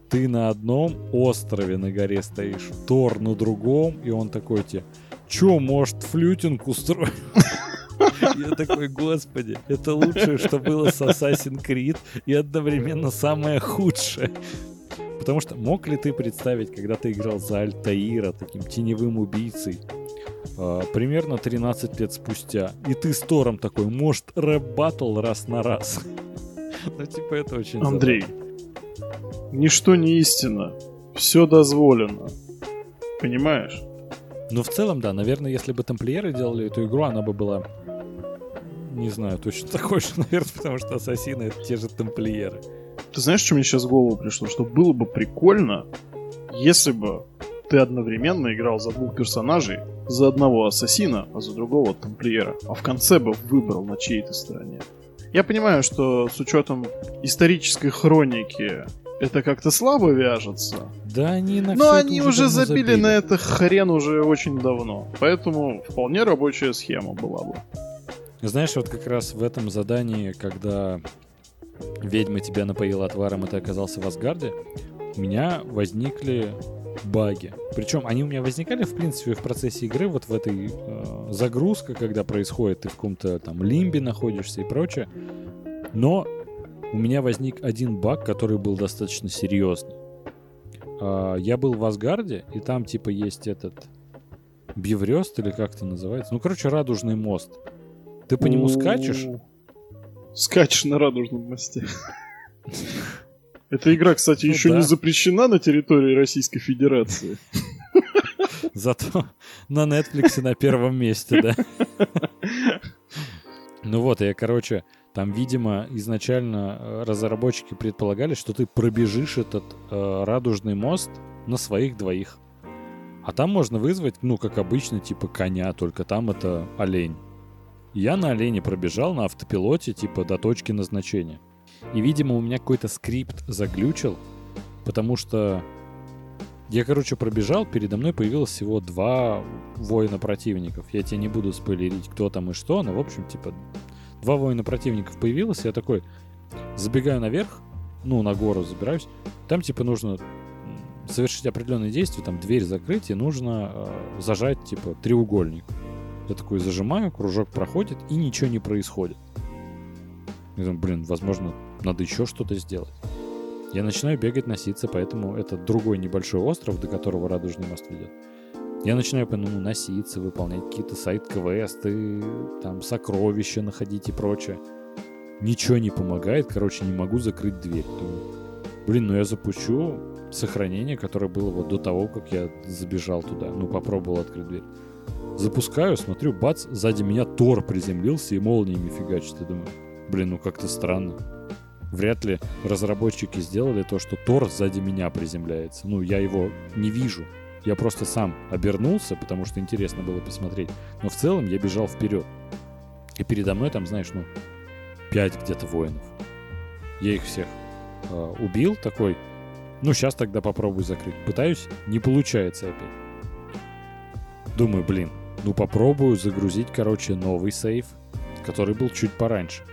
ты на одном острове на горе стоишь, Тор на другом, и он такой тебе, чё, может, флютинг устроить? Я такой, господи, это лучшее, что было с Assassin's Creed, и одновременно самое худшее. Потому что мог ли ты представить, когда ты играл за Альтаира, таким теневым убийцей, а, примерно 13 лет спустя, и ты с Тором такой, может, рэп-баттл раз на раз? Ну, типа, это очень Андрей, забавно. ничто не истина. Все дозволено. Понимаешь? Ну, в целом, да, наверное, если бы тамплиеры делали эту игру, она бы была, не знаю, точно такой же, наверное, потому что ассасины — это те же тамплиеры. Ты знаешь, что мне сейчас в голову пришло? Что было бы прикольно, если бы ты одновременно играл за двух персонажей, за одного ассасина, а за другого тамплиера, а в конце бы выбрал на чьей то стороне. Я понимаю, что с учетом исторической хроники это как-то слабо вяжется, Да они на но они уже давно забили на это хрен уже очень давно. Поэтому вполне рабочая схема была бы. Знаешь, вот как раз в этом задании, когда ведьма тебя напоила отваром, и ты оказался в Асгарде, у меня возникли баги. Причем они у меня возникали, в принципе, в процессе игры, вот в этой э, загрузка, когда происходит, ты в каком-то там лимбе находишься и прочее. Но у меня возник один баг, который был достаточно серьезный. А, я был в Асгарде, и там типа есть этот Биврёст или как это называется. Ну, короче, радужный мост. Ты по нему скачешь, Скачешь на радужном мосте. Эта игра, кстати, Ну еще да. не запрещена на территории Российской Федерации. Зато на Netflix на первом месте, да. Ну вот, я, короче, там, видимо, изначально э, разработчики предполагали, что ты пробежишь этот э, радужный мост на своих двоих. А там можно вызвать, ну, как обычно, типа коня, только там это олень. Я на олене пробежал на автопилоте, типа, до точки назначения. И, видимо, у меня какой-то скрипт заглючил, потому что я, короче, пробежал, передо мной появилось всего два воина противников. Я тебе не буду спойлерить, кто там и что, но, в общем, типа, два воина противников появилось, я такой забегаю наверх, ну, на гору забираюсь, там, типа, нужно совершить определенные действия, там, дверь закрыть, и нужно э, зажать, типа, треугольник. Я такой зажимаю, кружок проходит, и ничего не происходит. Я думаю, блин, возможно, надо еще что-то сделать. Я начинаю бегать, носиться, поэтому это другой небольшой остров, до которого радужный мост ведет. Я начинаю по нему носиться, выполнять какие-то сайт-квесты, там сокровища находить и прочее. Ничего не помогает, короче, не могу закрыть дверь. Думаю, Блин, ну я запущу сохранение, которое было вот до того, как я забежал туда. Ну, попробовал открыть дверь. Запускаю, смотрю, бац, сзади меня Тор приземлился и молниями фигачит. Я думаю, блин, ну как-то странно. Вряд ли разработчики сделали то, что Тор сзади меня приземляется. Ну, я его не вижу. Я просто сам обернулся, потому что интересно было посмотреть. Но в целом я бежал вперед. И передо мной там, знаешь, ну, пять где-то воинов. Я их всех э, убил, такой, ну, сейчас тогда попробую закрыть. Пытаюсь, не получается опять. Думаю, блин, ну попробую загрузить, короче, новый сейф, который был чуть пораньше.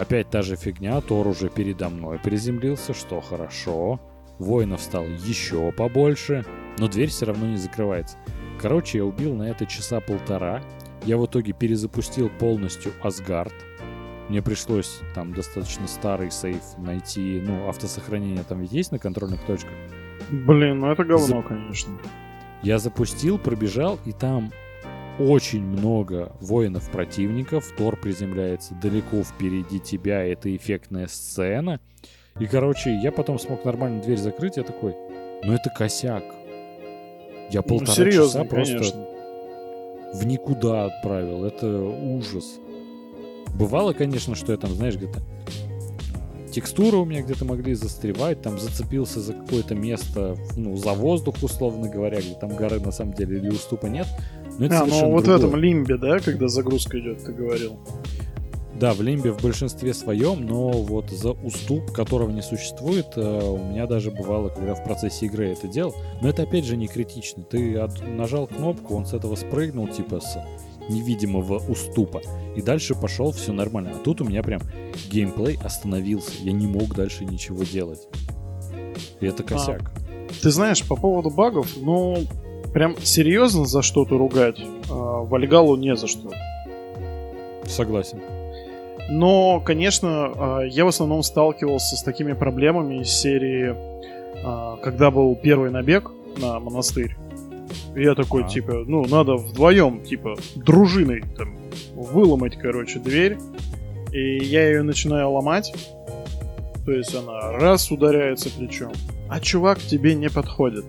Опять та же фигня, Тор уже передо мной приземлился, что хорошо. Воинов стало еще побольше, но дверь все равно не закрывается. Короче, я убил на это часа полтора. Я в итоге перезапустил полностью Асгард. Мне пришлось там достаточно старый сейф найти. Ну, автосохранение там ведь есть на контрольных точках. Блин, ну это говно, За... конечно. Я запустил, пробежал, и там очень много воинов противников. Тор приземляется далеко впереди тебя. Это эффектная сцена. И, короче, я потом смог нормально дверь закрыть. Я такой, ну это косяк. Я ну, полтора ну, серьезно, часа просто конечно. в никуда отправил. Это ужас. Бывало, конечно, что я там, знаешь, где-то текстуры у меня где-то могли застревать, там зацепился за какое-то место, ну, за воздух, условно говоря, где там горы на самом деле или уступа нет. Но это а, ну вот другое. в этом лимбе, да, когда загрузка идет, ты говорил. Да, в лимбе в большинстве своем, но вот за уступ, которого не существует, э, у меня даже бывало, когда в процессе игры это делал. Но это опять же не критично. Ты от, нажал кнопку, он с этого спрыгнул, типа с невидимого уступа. И дальше пошел, все нормально. А тут у меня прям геймплей остановился. Я не мог дальше ничего делать. И это косяк. А, ты знаешь, по поводу багов, ну, прям серьезно за что-то ругать а, Вальгалу не за что. Согласен. Но, конечно, а, я в основном сталкивался с такими проблемами из серии, а, когда был первый набег на монастырь. Я такой, а. типа, ну, надо вдвоем, типа, дружиной там выломать, короче, дверь. И я ее начинаю ломать. То есть она раз ударяется плечом, а чувак тебе не подходит.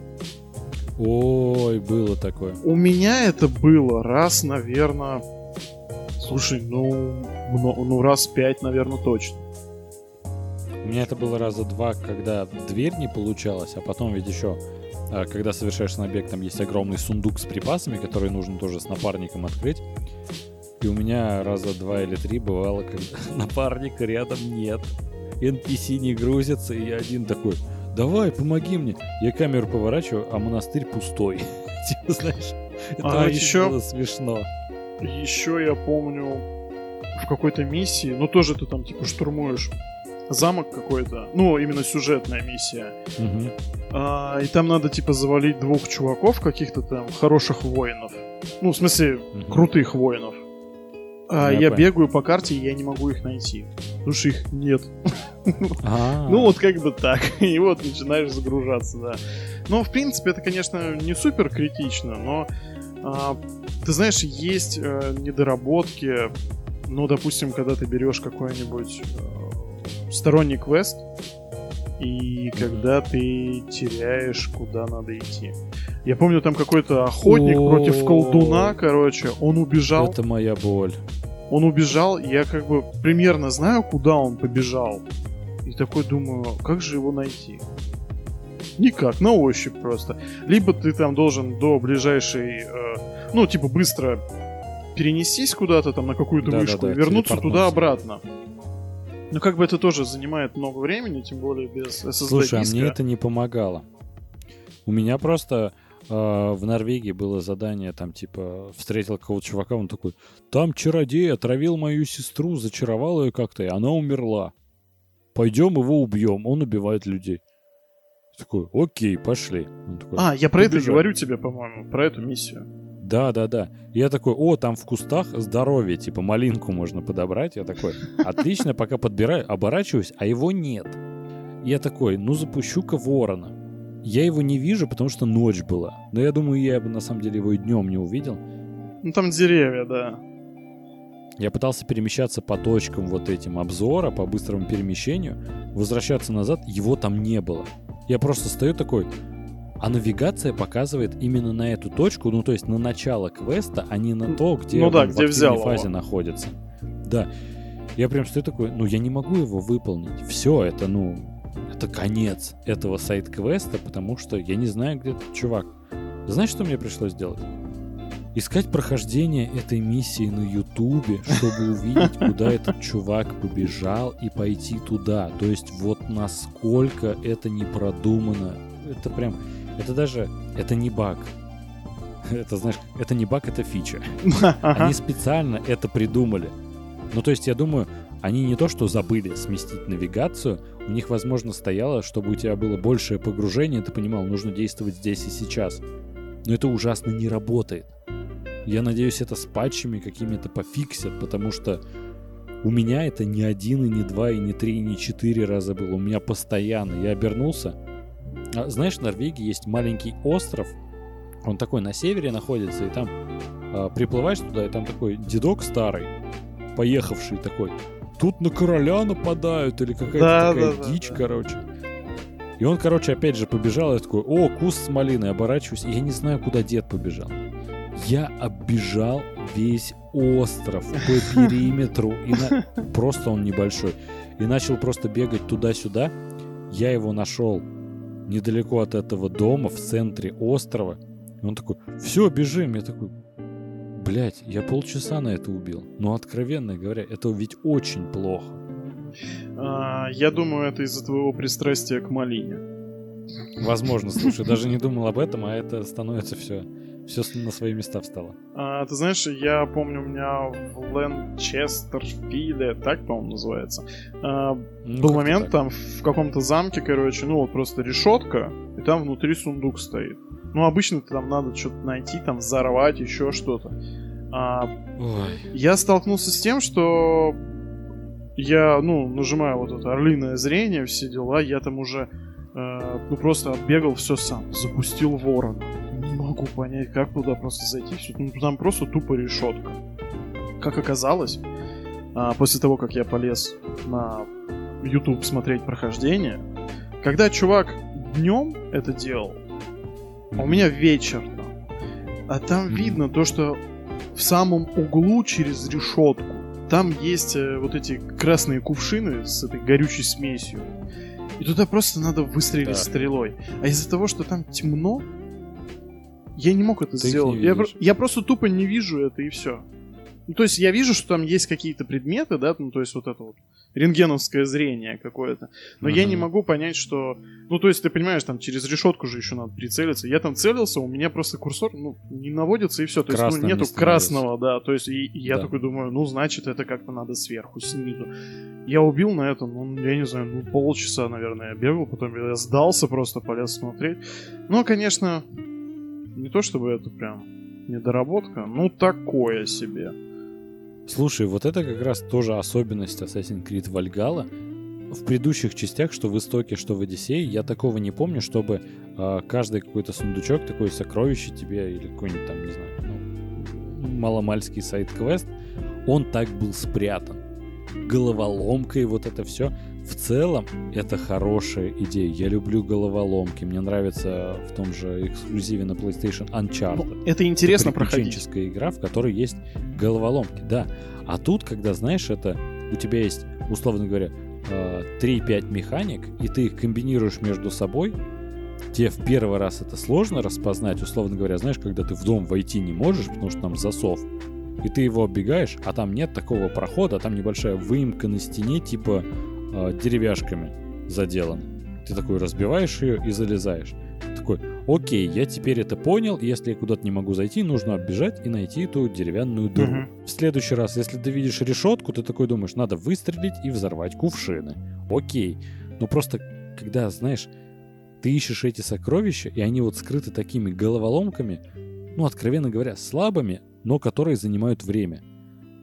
Ой, было такое. У меня это было раз, наверное... Слушай, ну, ну раз пять, наверное, точно. У меня это было раза два, когда дверь не получалась, а потом ведь еще а, когда совершаешь набег, там есть огромный сундук с припасами, который нужно тоже с напарником открыть. И у меня раза два или три бывало, когда напарника рядом нет. NPC не грузится, и я один такой, давай, помоги мне. Я камеру поворачиваю, а монастырь пустой. Типа, знаешь, это а очень еще, было смешно. Еще я помню в какой-то миссии, ну тоже ты там типа штурмуешь замок какой-то, ну именно сюжетная миссия. Угу. А, и там надо типа завалить двух чуваков, каких-то там хороших воинов. Ну, в смысле, угу. крутых воинов. А я, я бегаю по карте, и я не могу их найти. Потому что их нет. А. Ну, вот как бы так. И вот начинаешь загружаться, да. Ну, в принципе, это, конечно, не супер критично, но а, ты знаешь, есть э, недоработки. Ну, допустим, когда ты берешь какой-нибудь э, сторонний квест, и когда ты теряешь, куда надо идти. Я помню, там какой-то охотник против колдуна, короче, он убежал. Это моя боль. Он убежал, я как бы примерно знаю, куда он побежал. И такой думаю, как же его найти? Никак, на ощупь просто. Либо ты там должен до ближайшей, э, ну, типа, быстро перенестись куда-то там на какую-то да, вышку да, да, и вернуться туда-обратно. Ну, как бы это тоже занимает много времени, тем более без SSD Слушай, а мне это не помогало. У меня просто в Норвегии было задание, там, типа, встретил какого-то чувака, он такой, там чародей отравил мою сестру, зачаровал ее как-то, и она умерла. Пойдем его убьем, он убивает людей. Такой, окей, пошли. такой, а, я про это говорю тебе, по-моему, про эту миссию. Да, да, да. Я такой, о, там в кустах здоровье, типа малинку можно подобрать. Я такой, отлично, пока подбираю, оборачиваюсь, а его нет. Я такой, ну запущу-ка ворона. Я его не вижу, потому что ночь была. Но я думаю, я бы на самом деле его и днем не увидел. Ну там деревья, да. Я пытался перемещаться по точкам вот этим обзора, по быстрому перемещению, возвращаться назад, его там не было. Я просто стою такой, а навигация показывает именно на эту точку, ну то есть на начало квеста, а не на то, где Ну он да, в где активной взял фазе его. находится. Да. Я прям стою такой, ну я не могу его выполнить. Все, это ну, это конец этого сайт-квеста, потому что я не знаю, где этот чувак. Знаешь, что мне пришлось сделать? Искать прохождение этой миссии на Ютубе, чтобы увидеть, куда этот чувак побежал и пойти туда. То есть вот насколько это не продумано. Это прям... Это даже... Это не баг. Это, знаешь, это не баг, это фича. Они специально это придумали. Ну, то есть, я думаю, они не то что забыли сместить навигацию, у них, возможно, стояло, чтобы у тебя было большее погружение, ты понимал, нужно действовать здесь и сейчас. Но это ужасно не работает. Я надеюсь, это с патчами какими-то пофиксят, потому что у меня это не один, и не два, и не три, и не четыре раза было. У меня постоянно. Я обернулся. А, знаешь, в Норвегии есть маленький остров. Он такой на севере находится, и там а, приплываешь туда, и там такой дедок старый, поехавший такой. Тут на короля нападают, или какая-то Да, такая да, дичь, да. короче. И он, короче, опять же побежал, я такой, о, куст с малиной, оборачиваюсь, и я не знаю, куда дед побежал. Я оббежал весь остров по периметру, и на- просто он небольшой, и начал просто бегать туда-сюда. Я его нашел недалеко от этого дома, в центре острова. И он такой, все, бежим. Я такой, блядь, я полчаса на это убил. Но, откровенно говоря, это ведь очень плохо. А, Я думаю, это из-за твоего пристрастия к малине. Возможно, слушай, даже не думал об этом, а это становится все, все на свои места встало. А, ты знаешь, я помню, у меня в Лэнчестерфиле, так, по-моему, называется, а, Ну, был момент так. там в каком-то замке, короче, ну вот просто решетка, и там внутри сундук стоит. Ну, обычно там надо что-то найти, там взорвать, еще что-то. А, Ой, я столкнулся с тем, что я, ну, нажимаю вот это орлиное зрение, все дела, я там уже, э, ну, просто отбегал все сам, запустил ворона. Не могу понять, как туда просто зайти, ну, там просто тупо решетка. Как оказалось, а, после того, как я полез на YouTube смотреть прохождение, когда чувак днем это делал, а у меня вечер там. А там видно то, что в самом углу через решетку там есть э, вот эти красные кувшины с этой горючей смесью. И туда просто надо выстрелить Так. стрелой. А из-за того, что там темно, я не мог это Ты сделать. Я, я просто тупо не вижу это и все. Ну, то есть я вижу, что там есть какие-то предметы, да, ну, то есть вот это вот рентгеновское зрение какое-то. Но я не могу понять, что... Ну, то есть ты понимаешь, там через решетку же еще надо прицелиться. Я там целился, у меня просто курсор, ну, не наводится и все. То есть, ну, Красным нету не красного, да. То есть, и, и я Да. такой думаю, ну, значит, это как-то надо сверху, снизу. Я убил на этом, ну, я не знаю, ну, полчаса, наверное, я бегал, потом я сдался, просто полез смотреть. Ну, конечно, не то чтобы это прям недоработка, ну, такое себе. Слушай, вот это как раз тоже особенность Assassin's Creed Valhalla. В предыдущих частях, что в Истоке, что в Одиссее, я такого не помню, чтобы а, каждый какой-то сундучок, такое сокровище тебе или какой-нибудь там, не знаю, ну, маломальский сайт-квест, он так был спрятан. Головоломка и вот это все. В целом, это хорошая идея. Я люблю головоломки. Мне нравится в том же эксклюзиве на PlayStation Uncharted. Ну, это интересно Это проходить. игра, в которой есть головоломки, да. А тут, когда, знаешь, это у тебя есть, условно говоря, э, 3-5 механик, и ты их комбинируешь между собой, тебе в первый раз это сложно распознать, условно говоря, знаешь, когда ты в дом войти не можешь, потому что там засов, и ты его оббегаешь, а там нет такого прохода, а там небольшая выемка на стене, типа э, деревяшками заделана. Ты такой разбиваешь ее и залезаешь. Такой, окей, я теперь это понял, если я куда-то не могу зайти, нужно оббежать и найти эту деревянную дыру. Мгм. В следующий раз, если ты видишь решетку, ты такой думаешь, надо выстрелить и взорвать кувшины. Окей. Но просто, когда, знаешь, ты ищешь эти сокровища, и они вот скрыты такими головоломками, ну, откровенно говоря, слабыми, но которые занимают время.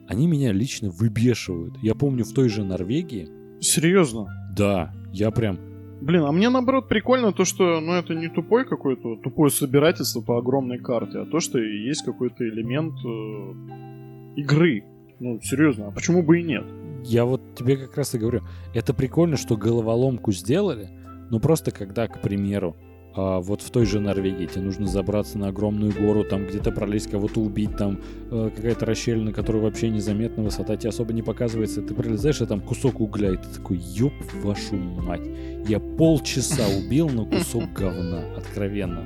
Они меня лично выбешивают. Я помню в той же Норвегии, Серьезно. да, я прям Блин, а мне наоборот прикольно то, что ну это не тупой какой-то, тупое собирательство по огромной карте, а то, что есть какой-то элемент э, игры. Ну, серьезно, а почему бы и нет? Я вот тебе как раз и говорю, это прикольно, что головоломку сделали, но просто когда, к примеру, а вот в той же Норвегии тебе нужно забраться на огромную гору, там где-то пролезть, кого-то убить, там э, какая-то расщелина, которая вообще незаметна, высота тебе особо не показывается, ты пролезаешь, а там кусок угля, и ты такой, ёб вашу мать, я полчаса убил на кусок говна, откровенно.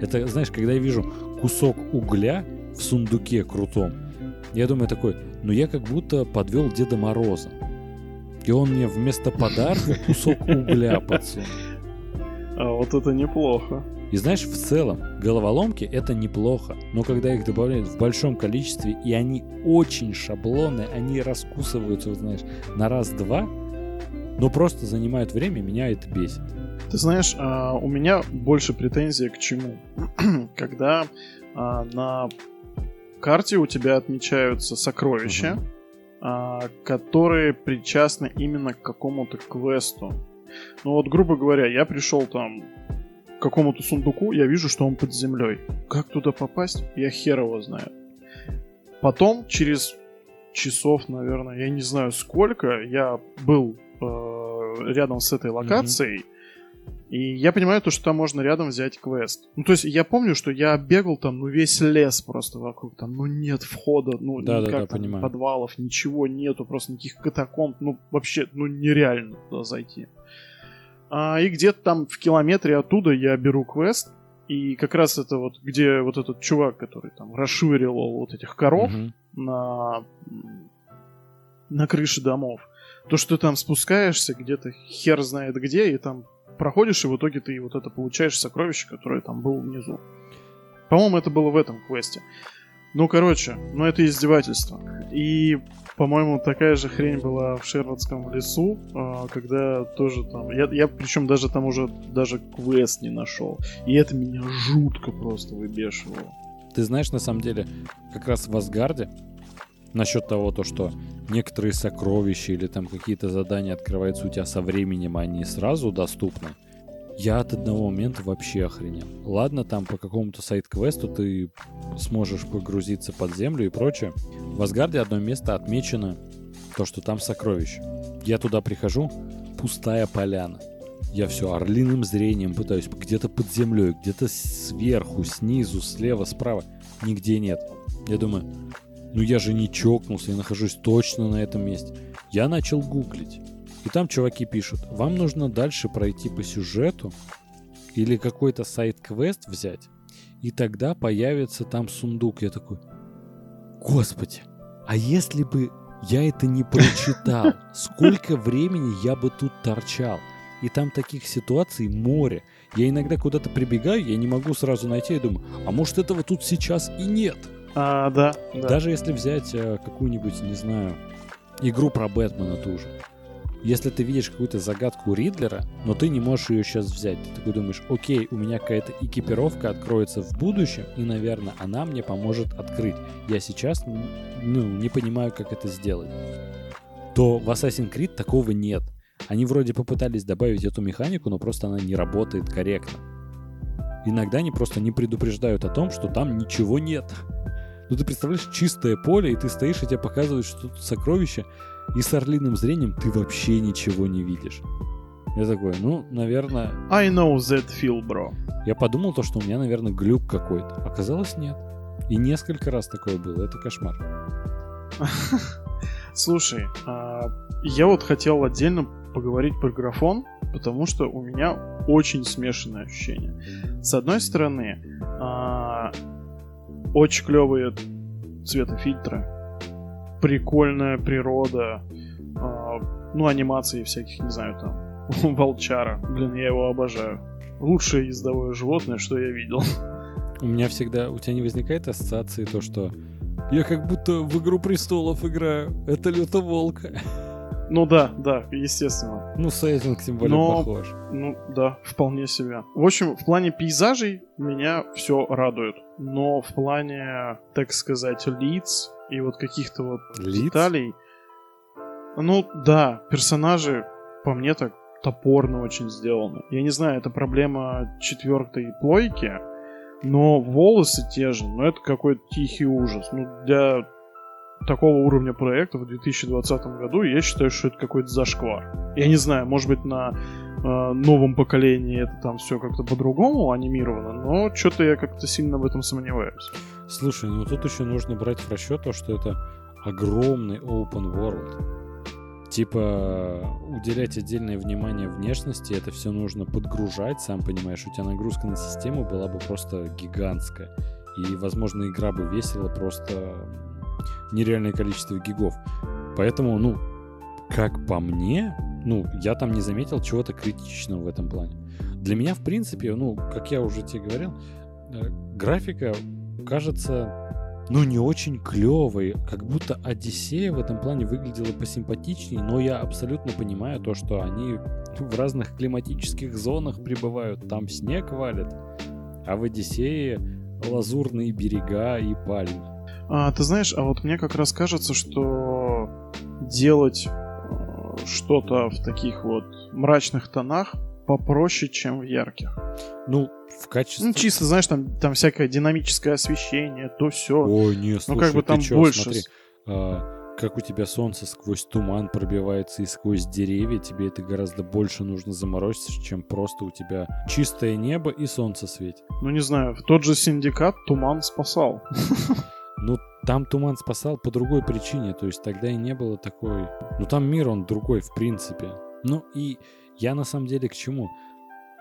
Это, знаешь, когда я вижу кусок угля в сундуке крутом, я думаю такой, ну я как будто подвел Деда Мороза. И он мне вместо подарка кусок угля подсунул. А вот это неплохо. И знаешь, в целом, головоломки это неплохо, но когда их добавляют в большом количестве, и они очень шаблонные, они раскусываются, вот знаешь, на раз-два, но просто занимают время, меня это бесит. Ты знаешь, а, у меня больше претензий к чему? Когда а, на карте у тебя отмечаются сокровища, uh которые причастны именно к какому-то квесту. Ну вот, грубо говоря, я пришел там к какому-то сундуку, я вижу, что он под землей. Как туда попасть? Я хер его знаю. Потом, через часов, наверное, я не знаю сколько, я был э, рядом с этой локацией, mm-hmm и я понимаю то, что там можно рядом взять квест. Ну, то есть я помню, что я бегал там, ну, весь лес просто вокруг, там, ну, нет входа, ну, да, никак да, да, там, понимаю. подвалов, ничего нету, просто никаких катакомб, ну, вообще, ну, нереально туда зайти. А, и где-то там в километре оттуда я беру квест, и как раз это вот, где вот этот чувак, который там расшвыривал вот этих коров Мгм. на, на крыше домов, то, что ты там спускаешься где-то хер знает где, и там проходишь, и в итоге ты вот это получаешь сокровище, которое там было внизу. По-моему, это было в этом квесте. Ну, короче, ну это издевательство. И, по-моему, такая же хрень была в Шервудском лесу, а, когда тоже там... Я, я причем даже там уже даже квест не нашел. И это меня жутко просто выбешивало. Ты знаешь, на самом деле, как раз в Асгарде, насчет того, то, что некоторые сокровища или там какие-то задания открываются у тебя со временем, а они сразу доступны, я от одного момента вообще охренел. Ладно, там по какому-то сайт-квесту ты сможешь погрузиться под землю и прочее. В Асгарде одно место отмечено то, что там сокровище. Я туда прихожу, пустая поляна. Я все орлиным зрением пытаюсь где-то под землей, где-то сверху, снизу, слева, справа. Нигде нет. Я думаю, ну я же не чокнулся, я нахожусь точно на этом месте. Я начал гуглить. И там чуваки пишут, вам нужно дальше пройти по сюжету или какой-то сайт-квест взять, и тогда появится там сундук. Я такой, господи, а если бы я это не прочитал, сколько времени я бы тут торчал? И там таких ситуаций море. Я иногда куда-то прибегаю, я не могу сразу найти, и думаю, а может этого тут сейчас и нет? А, да, да. Даже если взять э, какую-нибудь, не знаю, игру про Бэтмена ту же. Если ты видишь какую-то загадку Ридлера, но ты не можешь ее сейчас взять, ты такой думаешь, окей, у меня какая-то экипировка откроется в будущем, и, наверное, она мне поможет открыть. Я сейчас ну, не понимаю, как это сделать. То в Assassin's Creed такого нет. Они вроде попытались добавить эту механику, но просто она не работает корректно. Иногда они просто не предупреждают о том, что там ничего нет. Ну ты представляешь, чистое поле, и ты стоишь, и тебе показывают, что тут сокровище, и с орлиным зрением ты вообще ничего не видишь. Я такой, ну, наверное... I know that feel, bro. Я подумал то, что у меня, наверное, глюк какой-то. Оказалось, нет. И несколько раз такое было. Это кошмар. Слушай, а, я вот хотел отдельно поговорить про графон, потому что у меня очень смешанное ощущение. С одной стороны, а, очень клевые цветофильтры, прикольная природа, а, ну, анимации всяких, не знаю, там, волчара. Блин, я его обожаю. Лучшее ездовое животное, что я видел. У меня всегда... У тебя не возникает ассоциации то, что я как будто в «Игру престолов» играю. Это лютоволка. Ну да, да, естественно. Ну, сеттинг тем более Но- похож. Ну да, вполне себе. В общем, в плане пейзажей меня все радует. Но в плане, так сказать, лиц и вот каких-то вот Лиц? деталей... Ну да, персонажи по мне так топорно очень сделаны. Я не знаю, это проблема четвертой плойки, но волосы те же, но это какой-то тихий ужас. Ну, для такого уровня проекта в 2020 году, я считаю, что это какой-то зашквар. Я не знаю, может быть, на э, новом поколении это там все как-то по-другому анимировано, но что-то я как-то сильно в этом сомневаюсь. Слушай, ну тут еще нужно брать в расчет то, что это огромный open world. Типа, уделять отдельное внимание внешности, это все нужно подгружать, сам понимаешь, у тебя нагрузка на систему была бы просто гигантская. И, возможно, игра бы весила просто нереальное количество гигов. Поэтому, ну, как по мне, ну, я там не заметил чего-то критичного в этом плане. Для меня, в принципе, ну, как я уже тебе говорил, э, графика кажется ну, не очень клевый, как будто Одиссея в этом плане выглядела посимпатичнее, но я абсолютно понимаю то, что они в разных климатических зонах пребывают, там снег валит, а в Одиссее лазурные берега и пальмы. А, ты знаешь, а вот мне как раз кажется, что делать э, что-то в таких вот мрачных тонах попроще, чем в ярких. Ну, в качестве... Ну, чисто, знаешь, там, там всякое динамическое освещение, то все. Ой, не, слушай, ну, как бы там чё, больше... Смотри, а, как у тебя солнце сквозь туман пробивается и сквозь деревья, тебе это гораздо больше нужно заморочиться, чем просто у тебя чистое небо и солнце светит. Ну, не знаю, в тот же синдикат туман спасал. Ну, там туман спасал по другой причине, то есть тогда и не было такой... Ну, там мир, он другой, в принципе. Ну, и я на самом деле к чему?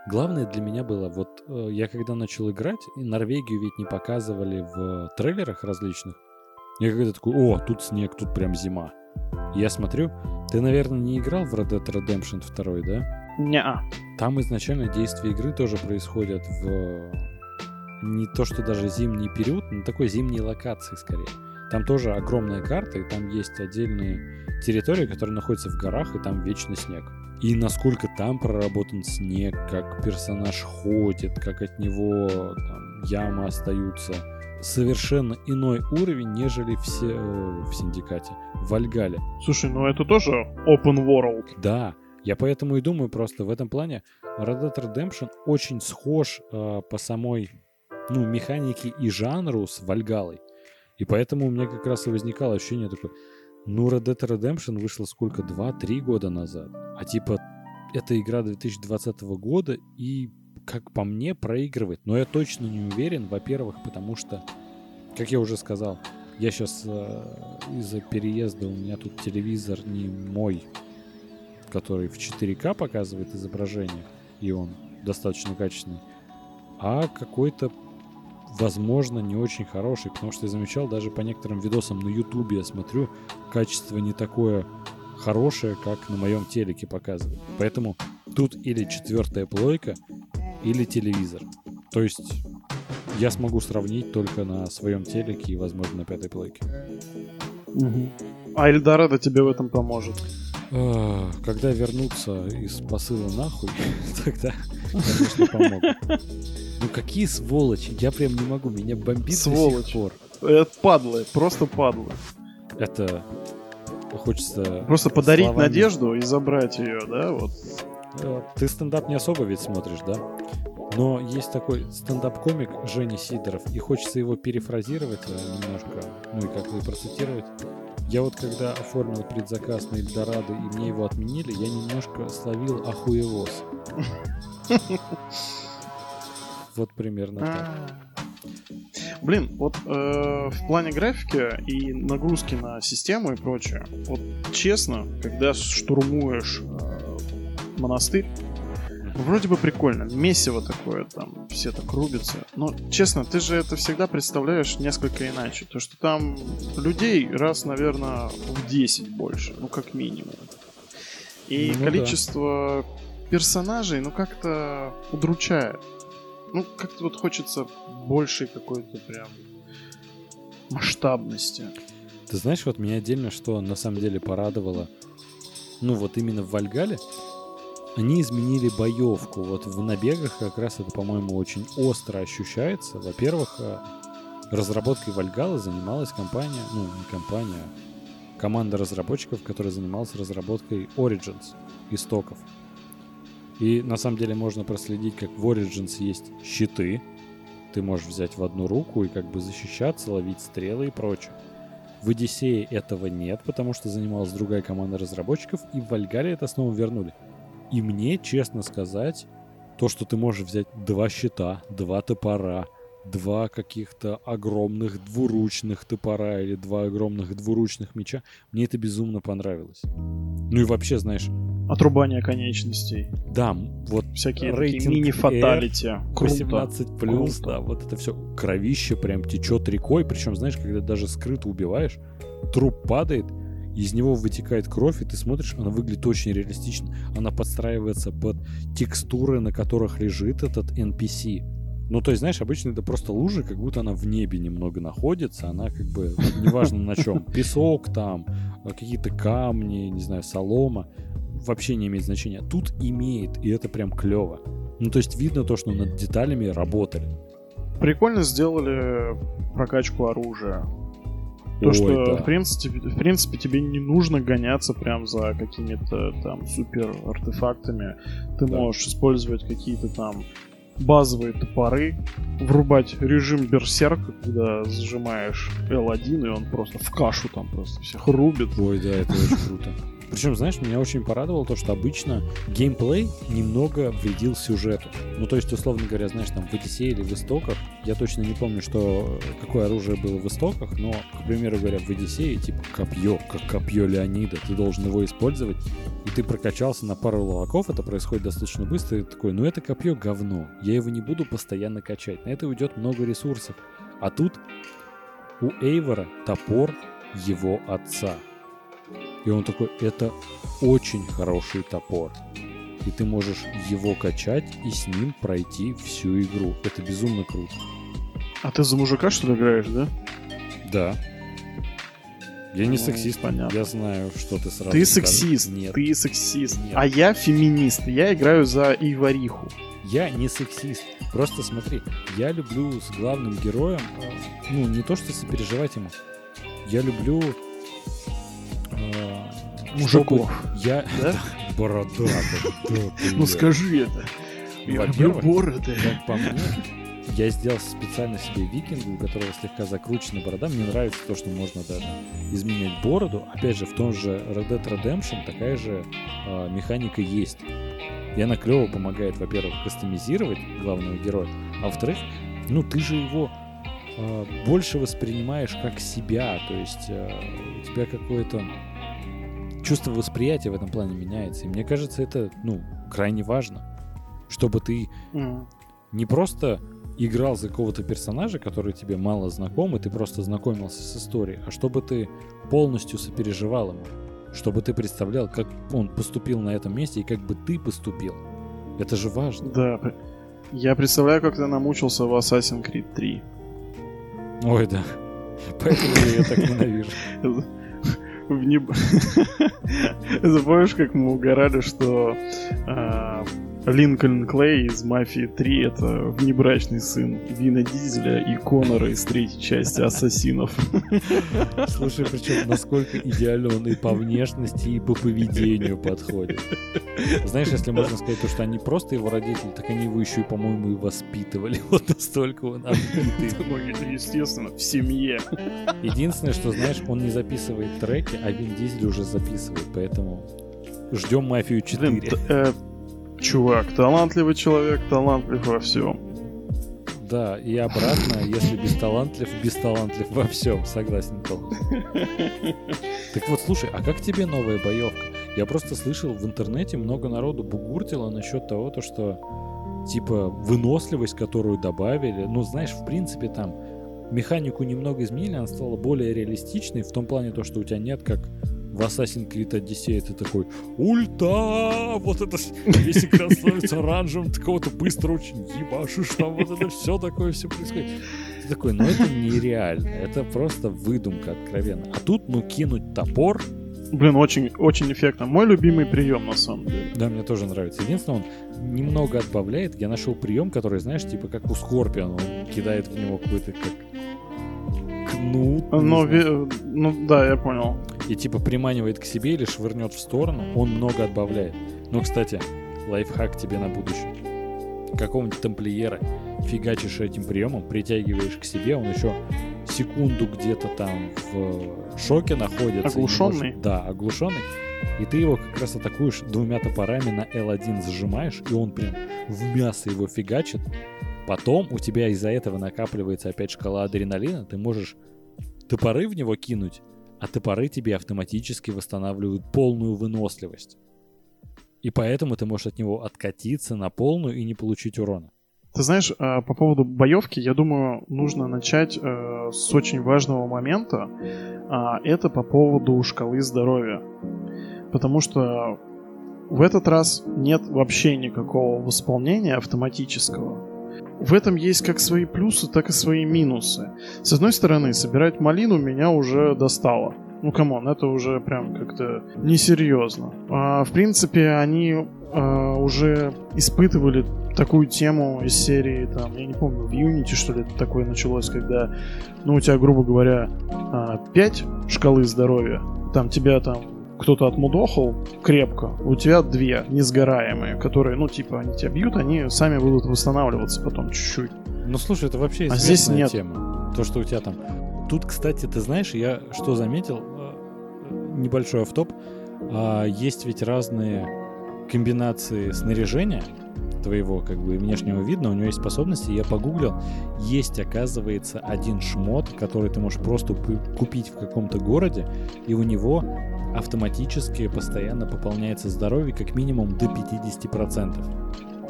Главное для меня было, вот э, я когда начал играть, и Норвегию ведь не показывали в трейлерах различных. Я когда такой, о, тут снег, тут прям зима. Я смотрю, ты, наверное, не играл в Red Dead Redemption 2, да? Не-а. Там изначально действия игры тоже происходят в не то, что даже зимний период, но такой зимней локации скорее. Там тоже огромная карта, и там есть отдельные территории, которые находятся в горах, и там вечный снег. И насколько там проработан снег, как персонаж ходит, как от него там, ямы остаются. Совершенно иной уровень, нежели все э, в Синдикате, в Вальгале. Слушай, ну это тоже open world. Да, я поэтому и думаю просто в этом плане Red Dead Redemption очень схож э, по самой ну, механике и жанру с Вальгалой. И поэтому у меня как раз и возникало ощущение такое, ну, Red Dead Redemption вышла сколько? Два-три года назад. А типа, это игра 2020 года и, как по мне, проигрывает. Но я точно не уверен, во-первых, потому что, как я уже сказал, я сейчас э, из-за переезда, у меня тут телевизор не мой, который в 4К показывает изображение, и он достаточно качественный, а какой-то возможно, не очень хороший, потому что я замечал даже по некоторым видосам на ютубе, я смотрю, качество не такое хорошее, как на моем телеке показывает. Поэтому тут или четвертая плойка, или телевизор. То есть я смогу сравнить только на своем телеке и, возможно, на пятой плойке. Угу. А Эльдорадо тебе в этом поможет. Когда вернутся из посыла нахуй, тогда, конечно, помогут. Ну какие сволочи, я прям не могу, меня бомбит Сволочь. до сих пор. Это падлы, просто падлы. Это хочется... Просто подарить словами... надежду и забрать ее, да, вот. Э, ты стендап не особо ведь смотришь, да? Но есть такой стендап-комик Женя Сидоров, и хочется его перефразировать э, немножко, ну и как бы процитировать. Я вот когда оформил предзаказ на Эльдорадо и мне его отменили, я немножко словил охуевоз. Вот примерно так. Блин, вот э, в плане графики и нагрузки на систему и прочее, вот честно, когда штурмуешь э, монастырь, вроде бы прикольно, месиво такое, там все так рубятся. Но, честно, ты же это всегда представляешь несколько иначе. То, что там людей раз, наверное, в 10 больше, ну как минимум. И ну, количество да. персонажей, ну как-то удручает ну, как-то вот хочется большей какой-то прям масштабности. Ты знаешь, вот меня отдельно что на самом деле порадовало, ну вот именно в Вальгале, они изменили боевку. Вот в набегах как раз это, по-моему, очень остро ощущается. Во-первых, э, разработкой Вальгала занималась компания, ну не компания, команда разработчиков, которая занималась разработкой Origins, истоков. И на самом деле можно проследить, как в Origins есть щиты. Ты можешь взять в одну руку и как бы защищаться, ловить стрелы и прочее. В Одиссее этого нет, потому что занималась другая команда разработчиков, и в Вальгале это снова вернули. И мне, честно сказать, то, что ты можешь взять два щита, два топора, два каких-то огромных двуручных топора или два огромных двуручных меча, мне это безумно понравилось. Ну и вообще, знаешь, Отрубание конечностей. да, вот Всякие Рейтинг мини-фаталити. Круто. 18 плюс, да, вот это все кровище прям течет рекой, причем, знаешь, когда даже скрыто убиваешь, труп падает, из него вытекает кровь, и ты смотришь, она выглядит очень реалистично. Она подстраивается под текстуры, на которых лежит этот NPC. Ну, то есть, знаешь, обычно это просто лужа, как будто она в небе немного находится, она как бы, неважно на чем, песок там, какие-то камни, не знаю, солома, вообще не имеет значения. Тут имеет, и это прям клево. Ну, то есть видно то, что над деталями работали. Прикольно сделали прокачку оружия. То, Ой, что, да. в, принципе, в принципе, тебе не нужно гоняться прям за какими-то там супер артефактами. Ты Да. можешь использовать какие-то там базовые топоры, врубать режим берсерк, когда зажимаешь L1, и он просто в кашу там просто всех рубит. Ой, да, это очень круто. Причем, знаешь, меня очень порадовало то, что обычно геймплей немного вредил сюжету. Ну, то есть, условно говоря, знаешь, там в Одиссее или в Истоках, я точно не помню, что какое оружие было в Истоках, но, к примеру говоря, в Одиссее, типа, копье, как копье Леонида, ты должен его использовать, и ты прокачался на пару ловаков, это происходит достаточно быстро, и ты такой, ну это копье говно, я его не буду постоянно качать, на это уйдет много ресурсов. А тут у Эйвора топор его отца. И он такой, это очень хороший топор. И ты можешь его качать и с ним пройти всю игру. Это безумно круто. А ты за мужика, что ли, играешь, да? Да. Я не Ну, сексист, понятно. я знаю, что ты сразу Ты сексист, Нет, ты сексист. Нет. А я феминист, я играю за Ивариху. я не сексист. Просто смотри, я люблю с главным героем, э, ну, не то что сопереживать ему, я люблю... Мужиков, Я... да? Бородатый. да, Ну скажи это. Я люблю бороды. Как по мне, я сделал специально себе викинга, у которого слегка закручена борода. Мне нравится то, что можно даже изменять бороду. Опять же, в том же Red Dead Redemption такая же э, механика есть. И она клево помогает, во-первых, кастомизировать главного героя, а во-вторых, ну ты же его э, больше воспринимаешь как себя, то есть э, у тебя какое-то чувство восприятия в этом плане меняется. И мне кажется, это, ну, крайне важно, чтобы ты не просто играл за какого-то персонажа, который тебе мало знаком, и ты просто знакомился с историей, а чтобы ты полностью сопереживал ему, чтобы ты представлял, как он поступил на этом месте и как бы ты поступил. Это же важно. Да. Я представляю, как ты намучился в Assassin's Creed 3. Ой, да. Поэтому я ее так ненавижу. Запомнишь, как мы угорали, что а, Линкольн Клей из «Мафии 3» — это внебрачный сын Вина Дизеля и Конора из третьей части «Ассасинов». Слушай, причем насколько идеально он и по внешности, и по поведению подходит. Знаешь, если можно сказать, то, что они просто его родители, так они его еще и, по-моему, и воспитывали. Вот настолько он отбитый. Ну, это естественно, в семье. Единственное, что, знаешь, он не записывает треки, а Вин Дизель уже записывает, поэтому ждем «Мафию 4». Блин, э, чувак, талантливый человек, талантлив во всем. Да, и обратно, если бесталантлив, бесталантлив во всем, согласен полностью. Так вот, слушай, а как тебе новая боевка? Я просто слышал в интернете много народу бугуртило насчет того, то, что типа выносливость, которую добавили, ну знаешь, в принципе там механику немного изменили, она стала более реалистичной в том плане то, что у тебя нет как в Assassin's Creed Odyssey ты такой ульта, вот это весь экран становится оранжевым, ты кого-то быстро очень ебашишь, там вот это все такое, все происходит. Ты такой, ну это нереально, это просто выдумка откровенно. А тут, ну, кинуть топор, Блин, очень, очень эффектно. Мой любимый прием, на самом деле. да, мне тоже нравится. Единственное, он немного отбавляет. Я нашел прием, который, знаешь, типа как у Скорпиона, он кидает в него какой-то как Но, знаю. ве- ну да, я понял. и типа приманивает к себе или швырнет в сторону, он много отбавляет. Ну, кстати, лайфхак тебе на будущее. Какого-нибудь тамплиера фигачишь этим приемом, притягиваешь к себе, он еще секунду где-то там в шоке находится. Оглушенный? Может, да, оглушенный. И ты его как раз атакуешь двумя топорами на L1 зажимаешь, и он прям в мясо его фигачит. Потом у тебя из-за этого накапливается опять шкала адреналина, ты можешь топоры в него кинуть, а топоры тебе автоматически восстанавливают полную выносливость. И поэтому ты можешь от него откатиться на полную и не получить урона. Ты знаешь, э, по поводу боевки, я думаю, нужно начать э, с очень важного момента. А, это по поводу шкалы здоровья. Потому что в этот раз нет вообще никакого восполнения автоматического. В этом есть как свои плюсы, так и свои минусы. С одной стороны, собирать малину меня уже достало. Ну, come on, это уже прям как-то несерьезно. А, в принципе, они а, уже испытывали такую тему из серии, там, я не помню, в Unity, что ли, это такое началось, когда, ну, у тебя, грубо говоря, 5 а, шкалы здоровья, там тебя там кто-то отмудохал крепко, у тебя две несгораемые, которые, ну, типа, они тебя бьют, они сами будут восстанавливаться потом чуть-чуть. Ну, слушай, это вообще известная а здесь нет. тема. То, что у тебя там... Тут, кстати, ты знаешь, я что заметил, э, небольшой автоп, а, есть ведь разные комбинации снаряжения, твоего как бы внешнего вида, у него есть способности, я погуглил, есть, оказывается, один шмот, который ты можешь просто купить в каком-то городе, и у него автоматически постоянно пополняется здоровье как минимум до 50%.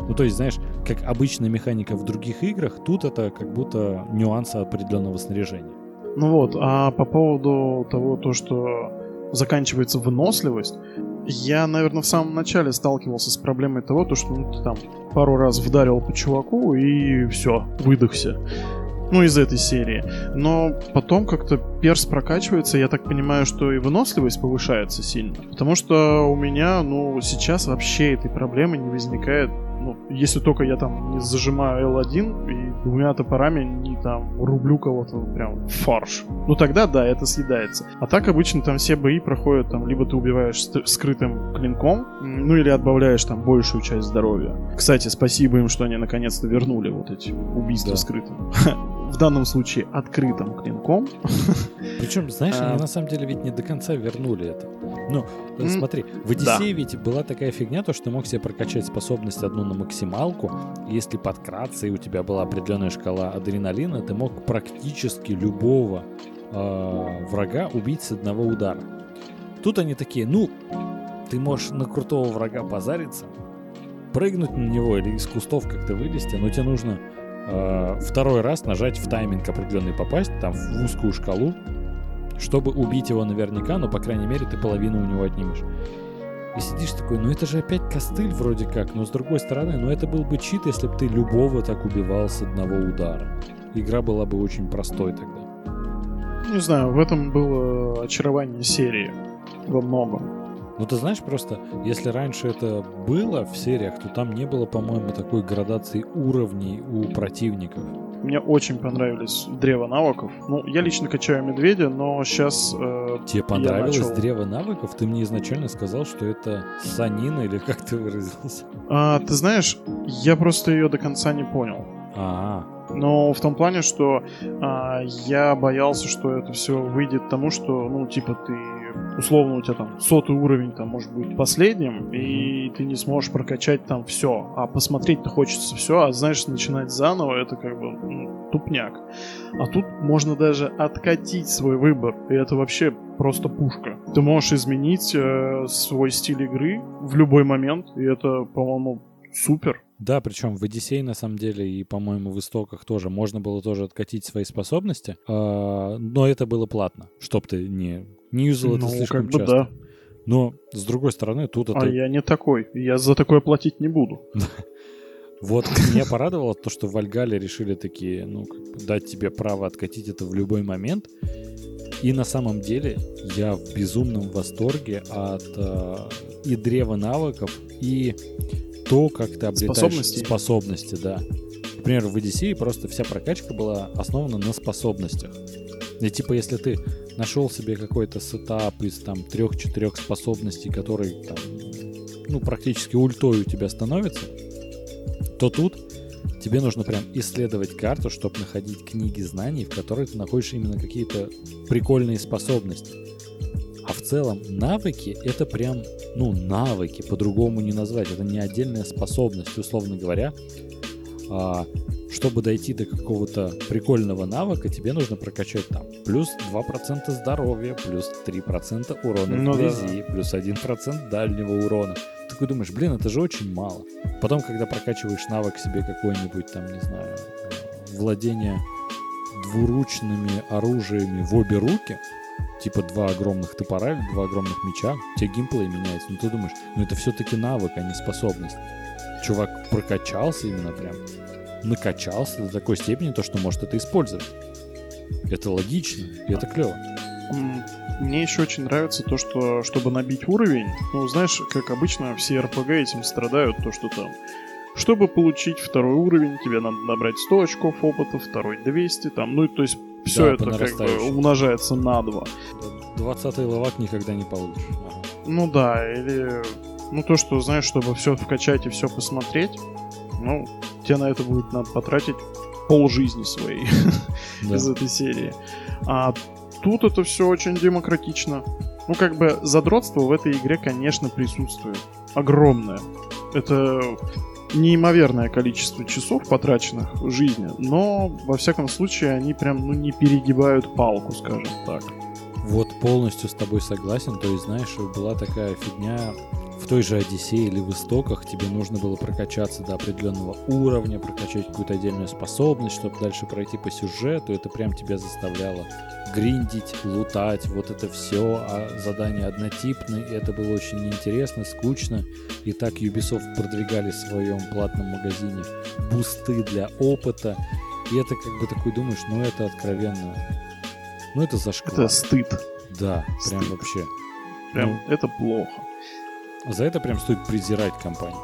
Ну, то есть, знаешь, как обычная механика в других играх, тут это как будто нюансы определенного снаряжения. Ну вот, а по поводу того, то, что заканчивается выносливость, я, наверное, в самом начале сталкивался с проблемой того, то, что ну, ты там пару раз вдарил по чуваку и все, выдохся. Ну, из этой серии. Но потом как-то перс прокачивается, я так понимаю, что и выносливость повышается сильно. Потому что у меня, ну, сейчас вообще этой проблемы не возникает ну, если только я там не зажимаю L1 и двумя топорами не там рублю кого-то прям фарш. Ну тогда да, это съедается. А так обычно там все бои проходят там, либо ты убиваешь скрытым клинком, ну или отбавляешь там большую часть здоровья. Кстати, спасибо им, что они наконец-то вернули вот эти убийства да. скрытым. в данном случае открытым клинком. Причем, знаешь, они а. на самом деле ведь не до конца вернули это. Ну, смотри, в Одиссее ведь была такая фигня, то, что ты мог себе прокачать способность одну на максималку. Если подкраться, и у тебя была определенная шкала адреналина, ты мог практически любого э, врага убить с одного удара. Тут они такие, ну, ты можешь на крутого врага позариться, прыгнуть на него или из кустов как-то вылезти, но тебе нужно э, второй раз нажать в тайминг определенный попасть, там в узкую шкалу, чтобы убить его наверняка, но, по крайней мере, ты половину у него отнимешь. И сидишь такой, ну это же опять костыль вроде как, но с другой стороны, ну это был бы чит, если бы ты любого так убивал с одного удара. Игра была бы очень простой тогда. Не знаю, в этом было очарование серии во многом. Ну, ты знаешь, просто, если раньше это было в сериях, то там не было, по-моему, такой градации уровней у противников. Мне очень понравились древо навыков. Ну, я лично качаю медведя, но сейчас... Э, Тебе понравилось начал... древо навыков? Ты мне изначально сказал, что это санина, или как ты выразился? А, ты знаешь, я просто ее до конца не понял. А, но в том плане, что а, я боялся, что это все выйдет тому, что, ну, типа, ты условно у тебя там сотый уровень там может быть последним, и ты не сможешь прокачать там все. А посмотреть-то хочется все, а знаешь, начинать заново это как бы ну, тупняк. А тут можно даже откатить свой выбор, и это вообще просто пушка. Ты можешь изменить э, свой стиль игры в любой момент, и это, по-моему, супер. Да, причем в Одиссее, на самом деле, и, по-моему, в Истоках тоже можно было тоже откатить свои способности, э, но это было платно, чтоб ты не не юзал это ну, слишком как бы часто. Да. Но, с другой стороны, тут это... А я не такой. Я за такое платить не буду. Вот меня порадовало то, что в Вальгале решили такие, ну, дать тебе право откатить это в любой момент. И на самом деле я в безумном восторге от э, и древа навыков, и то, как ты обретаешь способности, способности да. Например, в Одиссее просто вся прокачка была основана на способностях. И типа, если ты нашел себе какой-то сетап из там трех-четырех способностей, который там, ну, практически ультой у тебя становится, то тут тебе нужно прям исследовать карту, чтобы находить книги знаний, в которых ты находишь именно какие-то прикольные способности. А в целом навыки — это прям, ну, навыки, по-другому не назвать. Это не отдельная способность, условно говоря. А, чтобы дойти до какого-то прикольного навыка, тебе нужно прокачать там плюс 2% здоровья, плюс 3% урона Ну в да. плюс 1% дальнего урона. Ты такой думаешь, блин, это же очень мало. Потом, когда прокачиваешь навык себе какой-нибудь там, не знаю, э, владение двуручными оружиями в обе руки, типа два огромных топора или два огромных меча, у тебя геймплей меняется. Ну ты думаешь, ну это все-таки навык, а не способность. Чувак прокачался именно прям, накачался до такой степени, то, что может это использовать. Это логично, и это клево. Мне еще очень нравится то, что чтобы набить уровень, ну, знаешь, как обычно все РПГ этим страдают, то, что там чтобы получить второй уровень, тебе надо набрать 100 очков опыта, второй 200, там, ну, то есть все Да, это как бы умножается на 2. 20 левак никогда не получишь. Ага. Ну да, или, ну, то, что, знаешь, чтобы все вкачать и все посмотреть, ну, тебе на это будет надо потратить пол жизни своей. Да. из этой серии. А тут это все очень демократично. Ну, как бы задротство в этой игре, конечно, присутствует. Огромное. Это неимоверное количество часов, потраченных в жизни, но, во всяком случае, они прям, ну, не перегибают палку, скажем так. Вот полностью с тобой согласен. То есть, знаешь, была такая фигня в той же Одиссее или в Истоках тебе нужно было прокачаться до определенного уровня, прокачать какую-то отдельную способность, чтобы дальше пройти по сюжету. Это прям тебя заставляло гриндить, лутать, вот это все, а задания однотипные, и это было очень неинтересно, скучно. И так Ubisoft продвигали в своем платном магазине бусты для опыта. И это как бы такой думаешь, ну это откровенно, ну это зашквар. Это стыд. Да, прям Стыд. вообще. Прям, это плохо. За это прям стоит презирать компанию.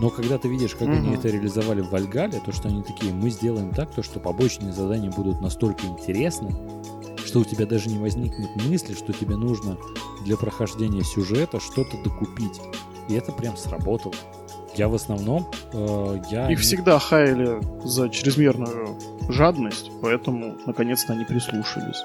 Но когда ты видишь, как они Мгм. это реализовали в Вальгале, то что они такие, мы сделаем так, то что побочные задания будут настолько интересны, что у тебя даже не возникнет мысли, что тебе нужно для прохождения сюжета что-то докупить. И это прям сработало. Я в основном, э, я... Их не- всегда хаяли за чрезмерную жадность, поэтому наконец-то они прислушались.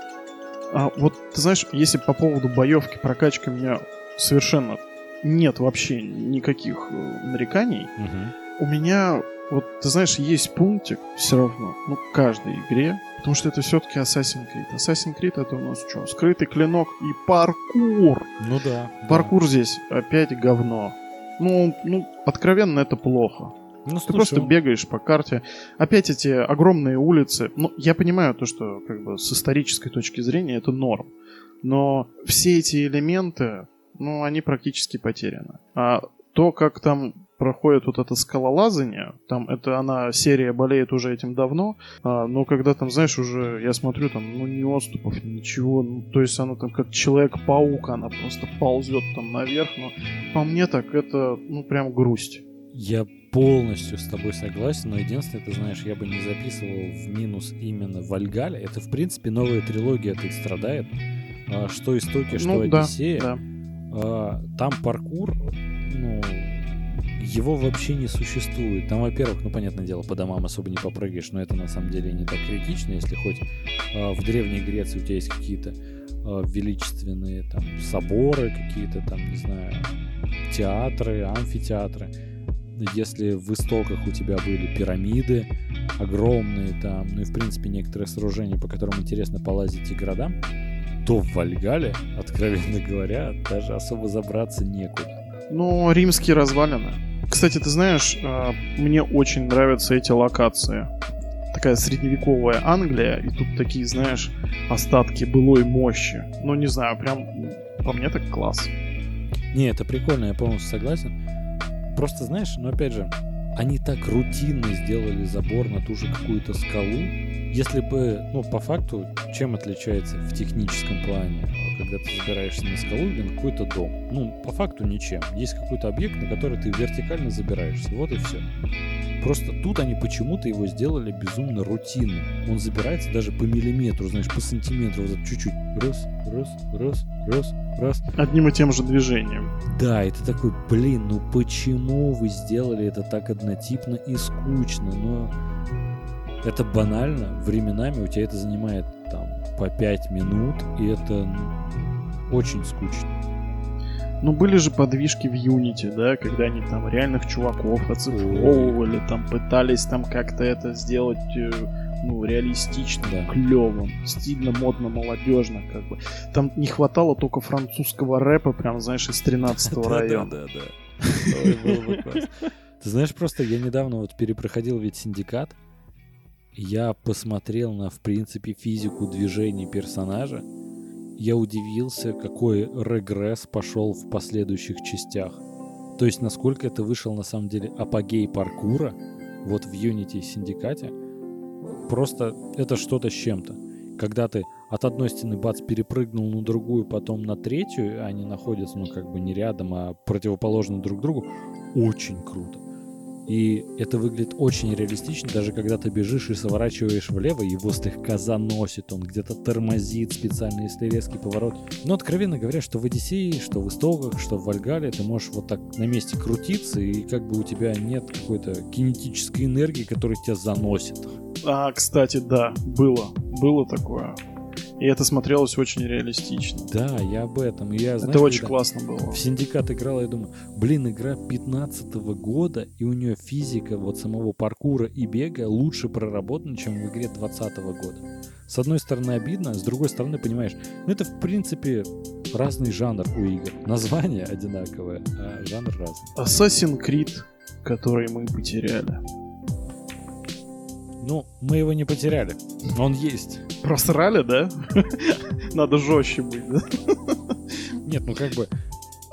А вот, ты знаешь, если по поводу боевки, прокачки у меня совершенно нет вообще никаких э, нареканий, Мгм. у меня, вот, ты знаешь, есть пунктик все равно, ну, в каждой игре, потому что это все-таки Assassin's Creed. Assassin's Creed это у нас что? Скрытый клинок и паркур. Ну да. да. Паркур здесь опять говно. Ну, ну, откровенно это плохо. Ну, Ты просто он- бегаешь по карте. Опять эти огромные улицы. Ну, я понимаю то, что как бы с исторической точки зрения это норм. Но все эти элементы, ну, они практически потеряны. А то, как там проходит вот это скалолазание, там это она, серия болеет уже этим давно, а, но когда там, знаешь, уже я смотрю, там, ну, ни отступов, ничего, ну, то есть она там как Человек-паук, она просто ползет там наверх, но по мне так это, ну, прям грусть. Я полностью с тобой согласен, но единственное, ты знаешь, я бы не записывал в минус именно Вальгаля. Это, в принципе, новая трилогия от страдает. А, Что Истоки, что ну, да, Одиссея. да. А, Там паркур, ну, его вообще не существует. Там, во-первых, ну, понятное дело, по домам особо не попрыгаешь, но это на самом деле не так критично, если хоть а, в Древней Греции у тебя есть какие-то а, величественные там соборы, какие-то там, не знаю, театры, амфитеатры. Если в истоках у тебя были пирамиды огромные там, ну и в принципе некоторые сооружения, по которым интересно полазить и городам, то в Вальгале, откровенно говоря, даже особо забраться некуда. Ну, римские развалины. Кстати, ты знаешь, а, мне очень нравятся эти локации. Такая средневековая Англия, и тут такие, знаешь, остатки былой мощи. Ну, не знаю, прям по мне так класс. Не, это прикольно, я полностью согласен. Просто знаешь, ну опять же, они так рутинно сделали забор на ту же какую-то скалу. Если бы, ну, по факту, чем отличается в техническом плане когда ты забираешься на скалу или на какой-то дом. Ну, по факту ничем. Есть какой-то объект, на который ты вертикально забираешься. Вот и все. Просто тут они почему-то его сделали безумно рутинным. Он забирается даже по миллиметру, знаешь, по сантиметру, вот чуть-чуть. Раз, раз, раз, раз, раз. Одним и тем же движением. Да, и ты такой, блин, ну почему вы сделали это так однотипно и скучно? Но это банально. Временами у тебя это занимает там по 5 минут, и это очень скучно. Ну, были же подвижки в Unity, да, когда они там реальных чуваков оцифровывали, там пытались там как-то это сделать, э, ну, реалистично, Да. клевым, стильно, модно, молодежно, как бы. Там не хватало только французского рэпа, прям, знаешь, из 13 района. Да, да, да. Ты знаешь, просто я недавно вот перепроходил ведь синдикат. Я посмотрел на, в принципе, физику движений персонажа. Я удивился, какой регресс пошел в последующих частях. То есть, насколько это вышел на самом деле апогей паркура, вот в Unity Синдикате, просто это что-то с чем-то. Когда ты от одной стены бац перепрыгнул на другую, потом на третью, они находятся, ну, как бы не рядом, а противоположно друг другу, очень круто. И это выглядит очень реалистично, даже когда ты бежишь и сворачиваешь влево, его слегка заносит, он где-то тормозит специально, если резкий поворот. Но откровенно говоря, что в Одиссее, что в Истоках, что в Вальгале, ты можешь вот так на месте крутиться, и как бы у тебя нет какой-то кинетической энергии, которая тебя заносит. А, кстати, да, было, было такое. И это смотрелось очень реалистично. Да, я об этом. Я, знаешь, это очень классно было. В Синдикат играл, я думаю, блин, игра 15 года, и у нее физика вот самого паркура и бега лучше проработана, чем в игре 20 года. С одной стороны обидно, с другой стороны понимаешь, ну это в принципе разный жанр у игр. Название одинаковое, а жанр разный. Assassin's Creed, который мы потеряли. Ну, мы его не потеряли. Он есть. Просрали, да? Надо жестче быть, да? Нет, ну как бы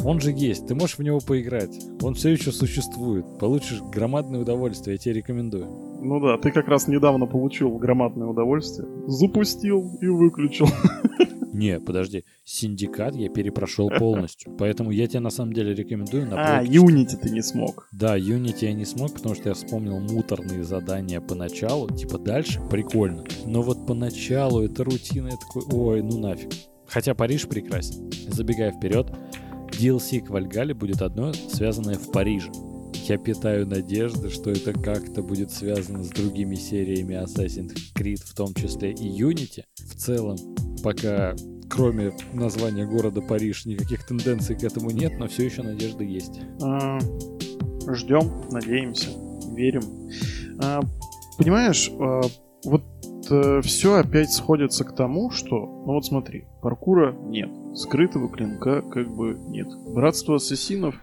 он же есть, ты можешь в него поиграть. Он все еще существует. Получишь громадное удовольствие, я тебе рекомендую. Ну да, ты как раз недавно получил громадное удовольствие. Запустил и выключил. Не, подожди, Синдикат я перепрошёл полностью, поэтому я тебе на самом деле рекомендую на А. Unity ты не смог. Да, Unity я не смог, потому что я вспомнил муторные задания поначалу, типа дальше прикольно, но вот поначалу это рутина, я такой, ой, ну нафиг. Хотя Париж прекрасен. Забегая вперед, DLC к Вальгале будет одно, связанное в Париже. Я питаю надежды, что это как-то будет связано с другими сериями Assassin's Creed, в том числе и Unity. В целом, пока кроме названия города Париж никаких тенденций к этому нет, но все еще надежда есть. А, Ждем, надеемся, верим. А, Понимаешь, а, вот все опять сходится к тому, что, ну вот смотри, паркура нет, скрытого клинка как бы нет. Братство ассасинов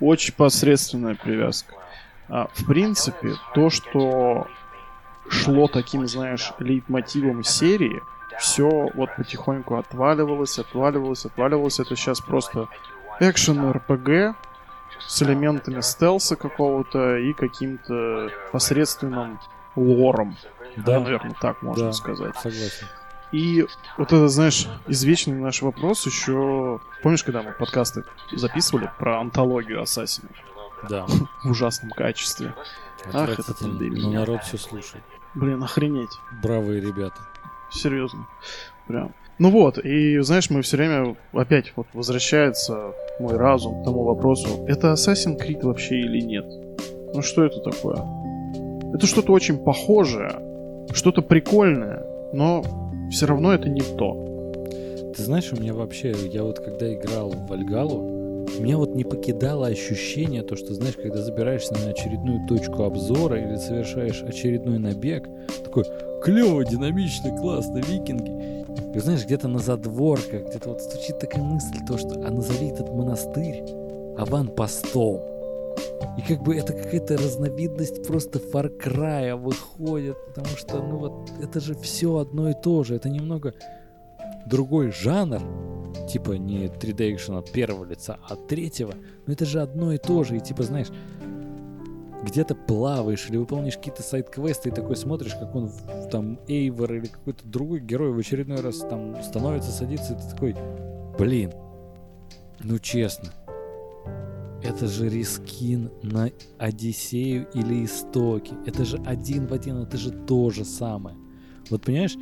очень посредственная привязка. А, в принципе, то, что шло таким, знаешь, лейтмотивом серии, все вот потихоньку отваливалось, отваливалось, отваливалось. Это сейчас просто экшен РПГ с элементами стелса какого-то и каким-то посредственным лором. Да, наверное, так можно Да. сказать. Согласен. И вот это, знаешь, извечный наш вопрос еще... Помнишь, когда мы подкасты записывали про антологию ассасинов Да. в ужасном качестве? Ах, это. Но народ все слушает. Блин, охренеть. Бравые ребята. Серьезно. Прям. Ну вот, и знаешь, мы все время опять вот возвращается мой разум к тому вопросу, это Assassin's Creed вообще или нет? Ну что это такое? Это что-то очень похожее, что-то прикольное, но все равно это не то. Ты знаешь, у меня вообще, я вот когда играл в Вальгалу, меня вот не покидало ощущение, то, что, знаешь, когда забираешься на очередную точку обзора или совершаешь очередной набег, такой клево, динамично, классно, викинги. И знаешь, где-то на задворках, где-то вот стучит такая мысль, то, что а назови этот монастырь аванпостом. И как бы это какая-то разновидность просто фаркрая выходит, потому что, ну вот, это же все одно и то же. Это немного другой жанр, типа не 3D экшен от первого лица, а от третьего, но это же одно и то же, и типа, знаешь, где-то плаваешь или выполнишь какие-то сайт-квесты и такой смотришь, как он там Эйвор или какой-то другой герой в очередной раз там становится, садится, и ты такой, блин, ну честно, это же рискин на Одиссею или Истоки. Это же один в один, это же то же самое. Вот понимаешь,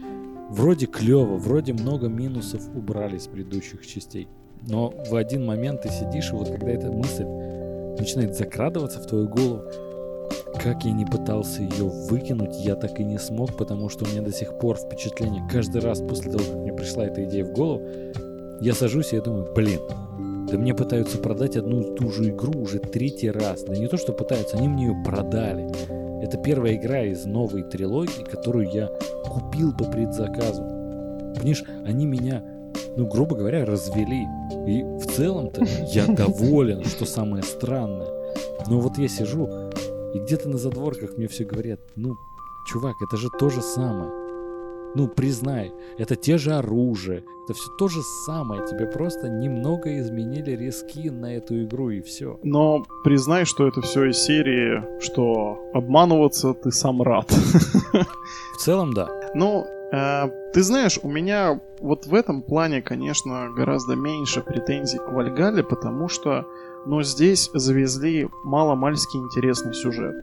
вроде клево, вроде много минусов убрали с предыдущих частей. Но в один момент ты сидишь, и вот когда эта мысль начинает закрадываться в твою голову, как я не пытался ее выкинуть, я так и не смог, потому что у меня до сих пор впечатление, каждый раз после того, как мне пришла эта идея в голову, я сажусь и я думаю, блин, да мне пытаются продать одну и ту же игру уже третий раз. Да не то, что пытаются, они мне ее продали. Это первая игра из новой трилогии, которую я купил по предзаказу. Понимаешь, они меня, ну, грубо говоря, развели. И в целом-то я доволен, что самое странное. Но вот я сижу, и где-то на задворках мне все говорят, ну, чувак, это же то же самое. Ну, признай, это те же оружия, это все то же самое, тебе просто немного изменили риски на эту игру и все. Но признай, что это все из серии, что обманываться ты сам рад. В целом, да. Ну, э, ты знаешь, у меня вот в этом плане, конечно, гораздо меньше претензий к Вальгале, потому что, ну, здесь завезли мало-мальски интересный сюжет.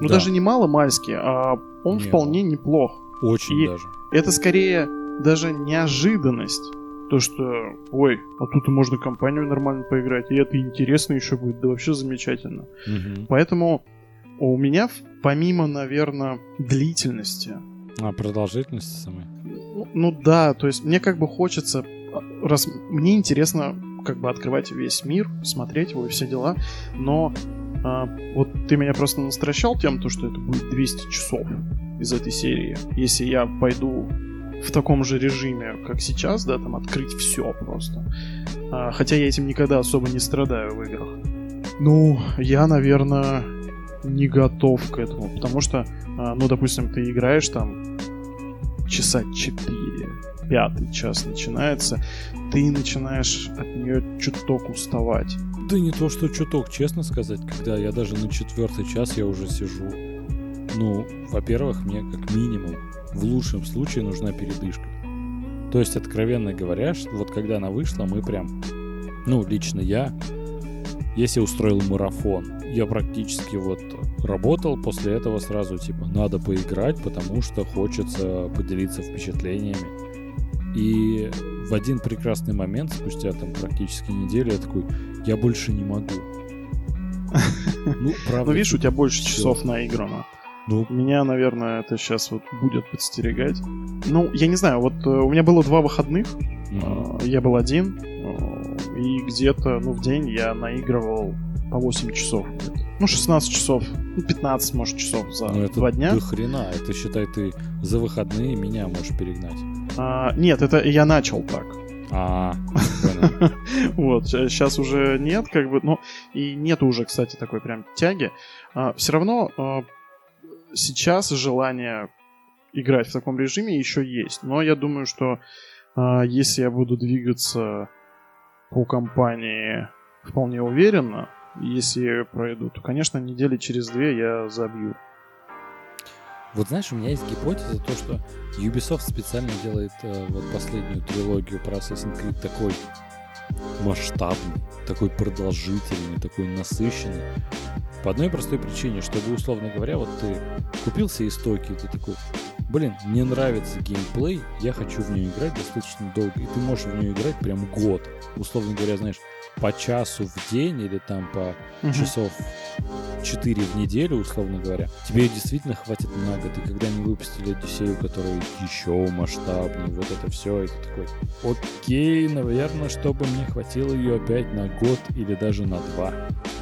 Ну, Да. даже не мало-мальски, а он Не, вполне неплох. Очень И- даже. Это скорее даже неожиданность. То, что, ой, а тут можно компанию нормально поиграть, и это интересно еще будет, да вообще замечательно. Мгм. Поэтому у меня, помимо, наверное, длительности, А продолжительность самой? ну, ну да, то есть мне как бы хочется, а, раз мне интересно как бы открывать весь мир, смотреть его и все дела, но а, вот ты меня просто настращал тем, то, что это будет 200 часов из этой серии. Если я пойду в таком же режиме, как сейчас, да, там открыть все просто. А, хотя я этим никогда особо не страдаю в играх. Ну, я, наверное, не готов к этому, потому что, а, ну, допустим, ты играешь там часа 4, пятый час начинается, ты начинаешь от нее чуток уставать. Да не то, что чуток, честно сказать, когда я даже на четвертый час я уже сижу. Ну, во-первых, мне как минимум в лучшем случае нужна передышка. То есть, откровенно говоря, вот когда она вышла, мы прям, ну, лично я, если устроил марафон, я практически вот работал, после этого сразу типа надо поиграть, потому что хочется поделиться впечатлениями. И в один прекрасный момент, спустя там практически неделю, я такой, я больше не могу. Ну, правда. Ну, видишь, у тебя больше часов наиграно. Ну, Меня, наверное, это сейчас вот будет подстерегать. Ну, я не знаю, вот э, у меня было два выходных, э, я был один, э, и где-то, ну, в день я наигрывал по 8 часов. Ну, 16 часов, ну, 15, может, часов за ну это два дня. до хрена. Это, считай, ты за выходные меня можешь перегнать. А, нет, это я начал так. А. Вот, сейчас уже нет, как бы, ну, и нет уже, кстати, такой прям тяги. все равно а, сейчас желание играть в таком режиме еще есть. Но я думаю, что а, если я буду двигаться по компании вполне уверенно, если я ее пройду, то, конечно, недели через две я забью. Вот знаешь, у меня есть гипотеза, то, что Ubisoft специально делает э, вот последнюю трилогию про Assassin's Creed такой масштабный, такой продолжительный, такой насыщенный. По одной простой причине, чтобы, условно говоря, вот ты купился истоки, и ты такой, блин, мне нравится геймплей, я хочу в нее играть достаточно долго, и ты можешь в нее играть прям год. Условно говоря, знаешь, по часу в день или там по часов 4 в неделю, условно говоря, тебе действительно хватит на год. И когда они выпустили Одиссею, которая еще масштабнее, вот это все, и ты такой, окей, наверное, чтобы мне хватило ее опять на год или даже на два.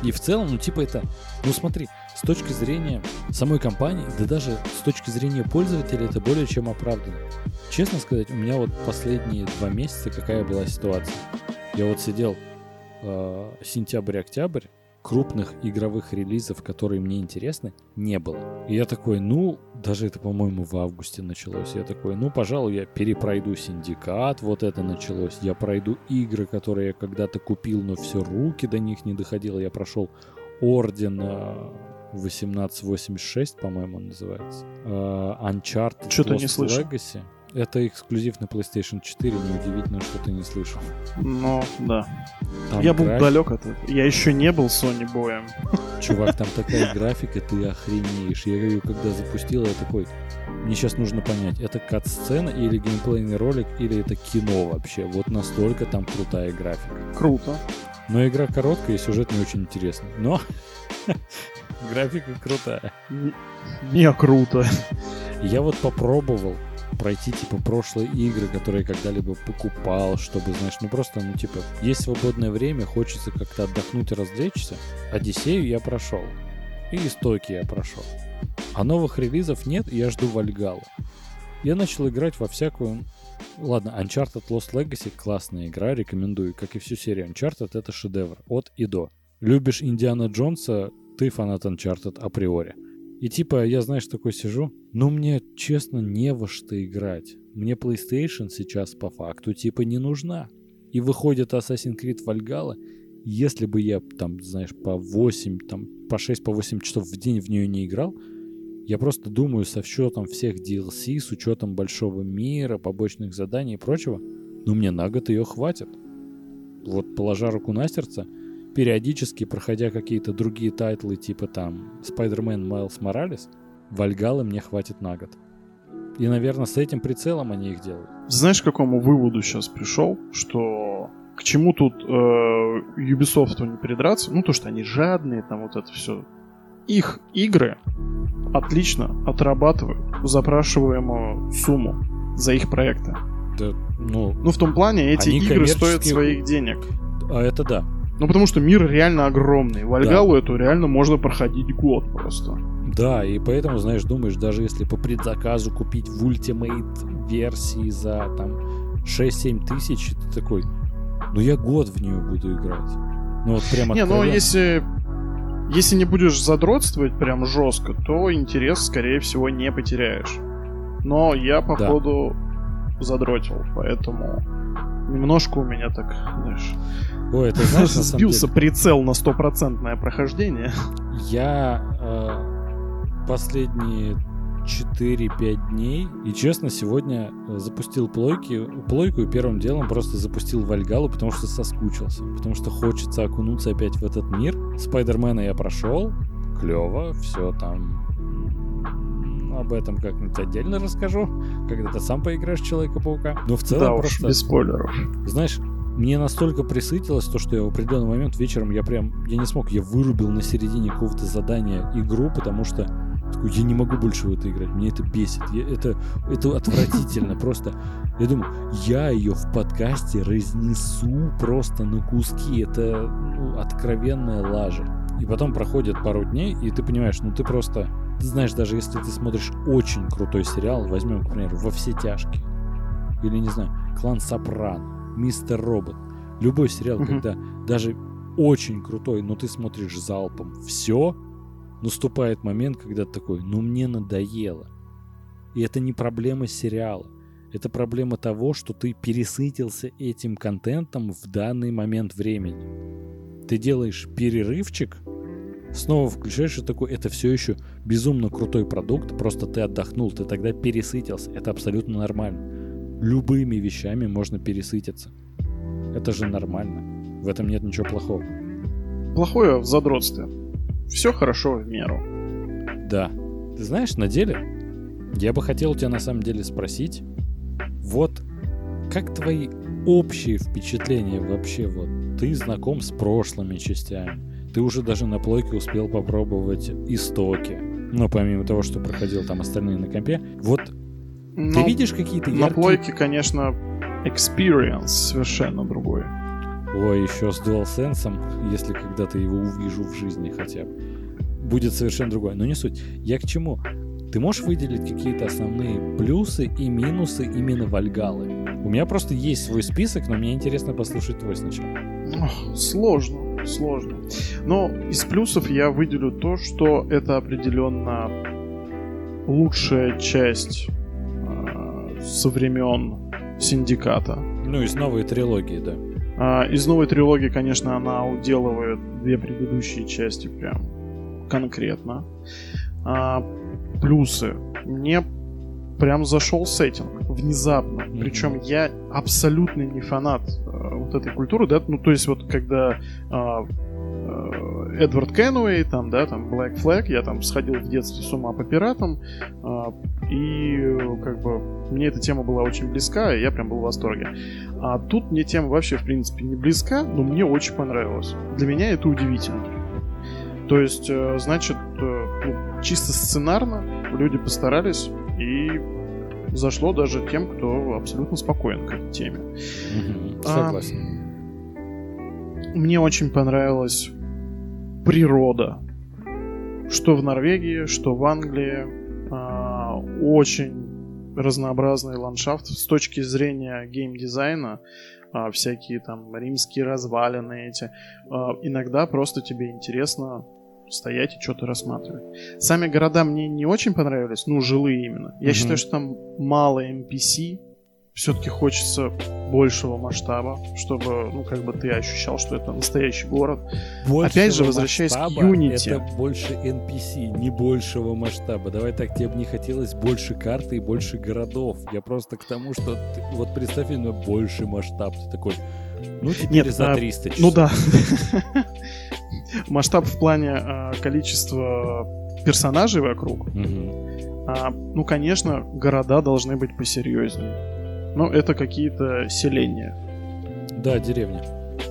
И в целом, ну типа это, ну смотри, с точки зрения самой компании, да даже с точки зрения пользователя, это более чем оправдано. Честно сказать, у меня вот последние два месяца какая была ситуация. Я вот сидел э, сентябрь-октябрь, крупных игровых релизов, которые мне интересны, не было. И я такой, ну, даже это, по-моему, в августе началось. Я такой, ну, пожалуй, я перепройду Синдикат, вот это началось. Я пройду игры, которые я когда-то купил, но все руки до них не доходило. Я прошел Орден э, 1886, по-моему, он называется. Э, Uncharted Чё-то Lost не слышал. Legacy. Это эксклюзив на PlayStation 4, неудивительно, что ты не слышал. Ну, да. Там я был график- далек от этого. Я еще не был Sony боем. Чувак, там такая графика, ты охренеешь. Я ее когда запустил, я такой... Мне сейчас нужно понять, это кат-сцена или геймплейный ролик, или это кино вообще. Вот настолько там крутая графика. Круто. Но игра короткая и сюжет не очень интересный. Но графика крутая. Н- Не круто. Я вот попробовал пройти, типа, прошлые игры, которые когда-либо покупал, чтобы, знаешь, ну просто, ну, типа, есть свободное время, хочется как-то отдохнуть и развлечься. Одиссею я прошел. И Истоки я прошел. А новых релизов нет, и я жду Вальгалу. Я начал играть во всякую... Ладно, Uncharted Lost Legacy классная игра, рекомендую, как и всю серию Uncharted, это шедевр, от и до. Любишь Индиана Джонса, ты фанат Uncharted априори. И типа, я, знаешь, такой сижу, ну мне, честно, не во что играть. Мне PlayStation сейчас по факту типа не нужна. И выходит Assassin's Creed Valhalla, если бы я там, знаешь, по 8, там, по 6, по 8 часов в день в нее не играл, я просто думаю, со счетом всех DLC, с учетом большого мира, побочных заданий и прочего, ну мне на год ее хватит. Вот положа руку на сердце, периодически, проходя какие-то другие тайтлы, типа там Spider-Man Miles Morales, Вальгалы мне хватит на год. И, наверное, с этим прицелом они их делают. Знаешь, к какому выводу сейчас пришел? Что к чему тут э, Ubisoft не придраться? Ну, то, что они жадные, там вот это все. Их игры отлично отрабатывают запрашиваемую сумму за их проекты. Да, ну, Ну, в том плане, эти игры стоят коммерческие- своих денег. а это да. Ну, потому что мир реально огромный. Вальгалу эту реально можно проходить год просто. Да, и поэтому, знаешь, думаешь, даже если по предзаказу купить в Ultimate версии за там 6-7 тысяч, ты такой, ну я год в нее буду играть. Ну вот прям Не, ну откровенно. если... Если не будешь задротствовать прям жестко, то интерес, скорее всего, не потеряешь. Но я, Да. походу, задротил, поэтому немножко у меня так, знаешь, Ой, это знаешь, сбился деле, прицел на стопроцентное прохождение. я э, последние 4-5 дней, и честно, сегодня э, запустил плойки, плойку и первым делом просто запустил Вальгалу, потому что соскучился. Потому что хочется окунуться опять в этот мир. Спайдермена я прошел, клево, все там м, об этом как-нибудь отдельно расскажу, когда ты сам поиграешь в Человека-паука. Но в целом Да уж, просто... без спойлеров. Знаешь, мне настолько присытилось то, что я в определенный момент вечером я прям, я не смог, я вырубил на середине какого-то задания игру, потому что такой, я не могу больше в это играть, мне это бесит, Я- это, это отвратительно просто. Я думаю, я ее в подкасте разнесу просто на куски, это ну, откровенная лажа. И потом проходит пару дней, и ты понимаешь, ну ты просто, ты знаешь, даже если ты смотришь очень крутой сериал, возьмем, к примеру, «Во все тяжкие», или, не знаю, «Клан Сопрано», Мистер Робот. Любой сериал, Мгм. когда даже очень крутой, но ты смотришь залпом все, наступает момент, когда ты такой, ну мне надоело. И это не проблема сериала. Это проблема того, что ты пересытился этим контентом в данный момент времени. Ты делаешь перерывчик, снова включаешь и такой, это все еще безумно крутой продукт, просто ты отдохнул, ты тогда пересытился. Это абсолютно нормально. Любыми вещами можно пересытиться. Это же нормально. В этом нет ничего плохого. Плохое в задротстве. Все хорошо в меру. Да. Ты знаешь, на деле, я бы хотел тебя на самом деле спросить, вот как твои общие впечатления вообще, вот ты знаком с прошлыми частями, ты уже даже на плойке успел попробовать истоки, ну, помимо того, что проходил там остальные на компе, вот ты Но видишь какие-то на яркие... плойке, конечно, experience совершенно другой. Ой, еще с DualSense, если когда-то его увижу в жизни хотя бы, будет совершенно другое. Но не суть. Я к чему? Ты можешь выделить какие-то основные плюсы и минусы именно Вальгалы? У меня просто есть свой список, но мне интересно послушать твой сначала. Ох, Сложно, сложно. Но из плюсов я выделю то, что это определенно лучшая часть э, со времен Синдиката. Ну, из новой трилогии, да. А, из новой трилогии, конечно, она уделывает две предыдущие части прям конкретно. А, плюсы. Мне прям зашел сеттинг внезапно. Мгм. Причем я абсолютно не фанат э, вот этой культуры, да, ну то есть вот когда а, э, Эдвард Кенуэй, там, да, там Black Flag, я там сходил в детстве с ума по пиратам, а, и э, как бы мне эта тема была очень близка, и я прям был в восторге. А тут мне тема вообще, в принципе, не близка, но мне очень понравилось. Для меня это удивительно. То есть, э, значит, э, ну, чисто сценарно люди постарались, и зашло даже тем, кто абсолютно спокоен к этой теме. А, Согласен. Мне очень понравилась природа. Что в Норвегии, что в Англии. А, очень разнообразный ландшафт с точки зрения геймдизайна. а, всякие там римские развалины эти. А, иногда просто тебе интересно стоять и что-то рассматривать. Сами города мне не очень понравились, ну, жилые именно. Я Мгм. считаю, что там мало NPC. Все-таки хочется большего масштаба, чтобы, ну, как бы ты ощущал, что это настоящий город. Опять же, возвращаясь к Unity. Это больше NPC, не большего масштаба. Давай так, тебе бы не хотелось больше карты и больше городов. Я просто к тому, что ты- вот представь именно больше масштаб. Ты такой, ну теперь Нет, за а, 300 часов. Ну да. Масштаб в плане а, количества персонажей вокруг. Мгм. А, ну, конечно, города должны быть посерьезнее. Ну, это какие-то селения. Да, деревня.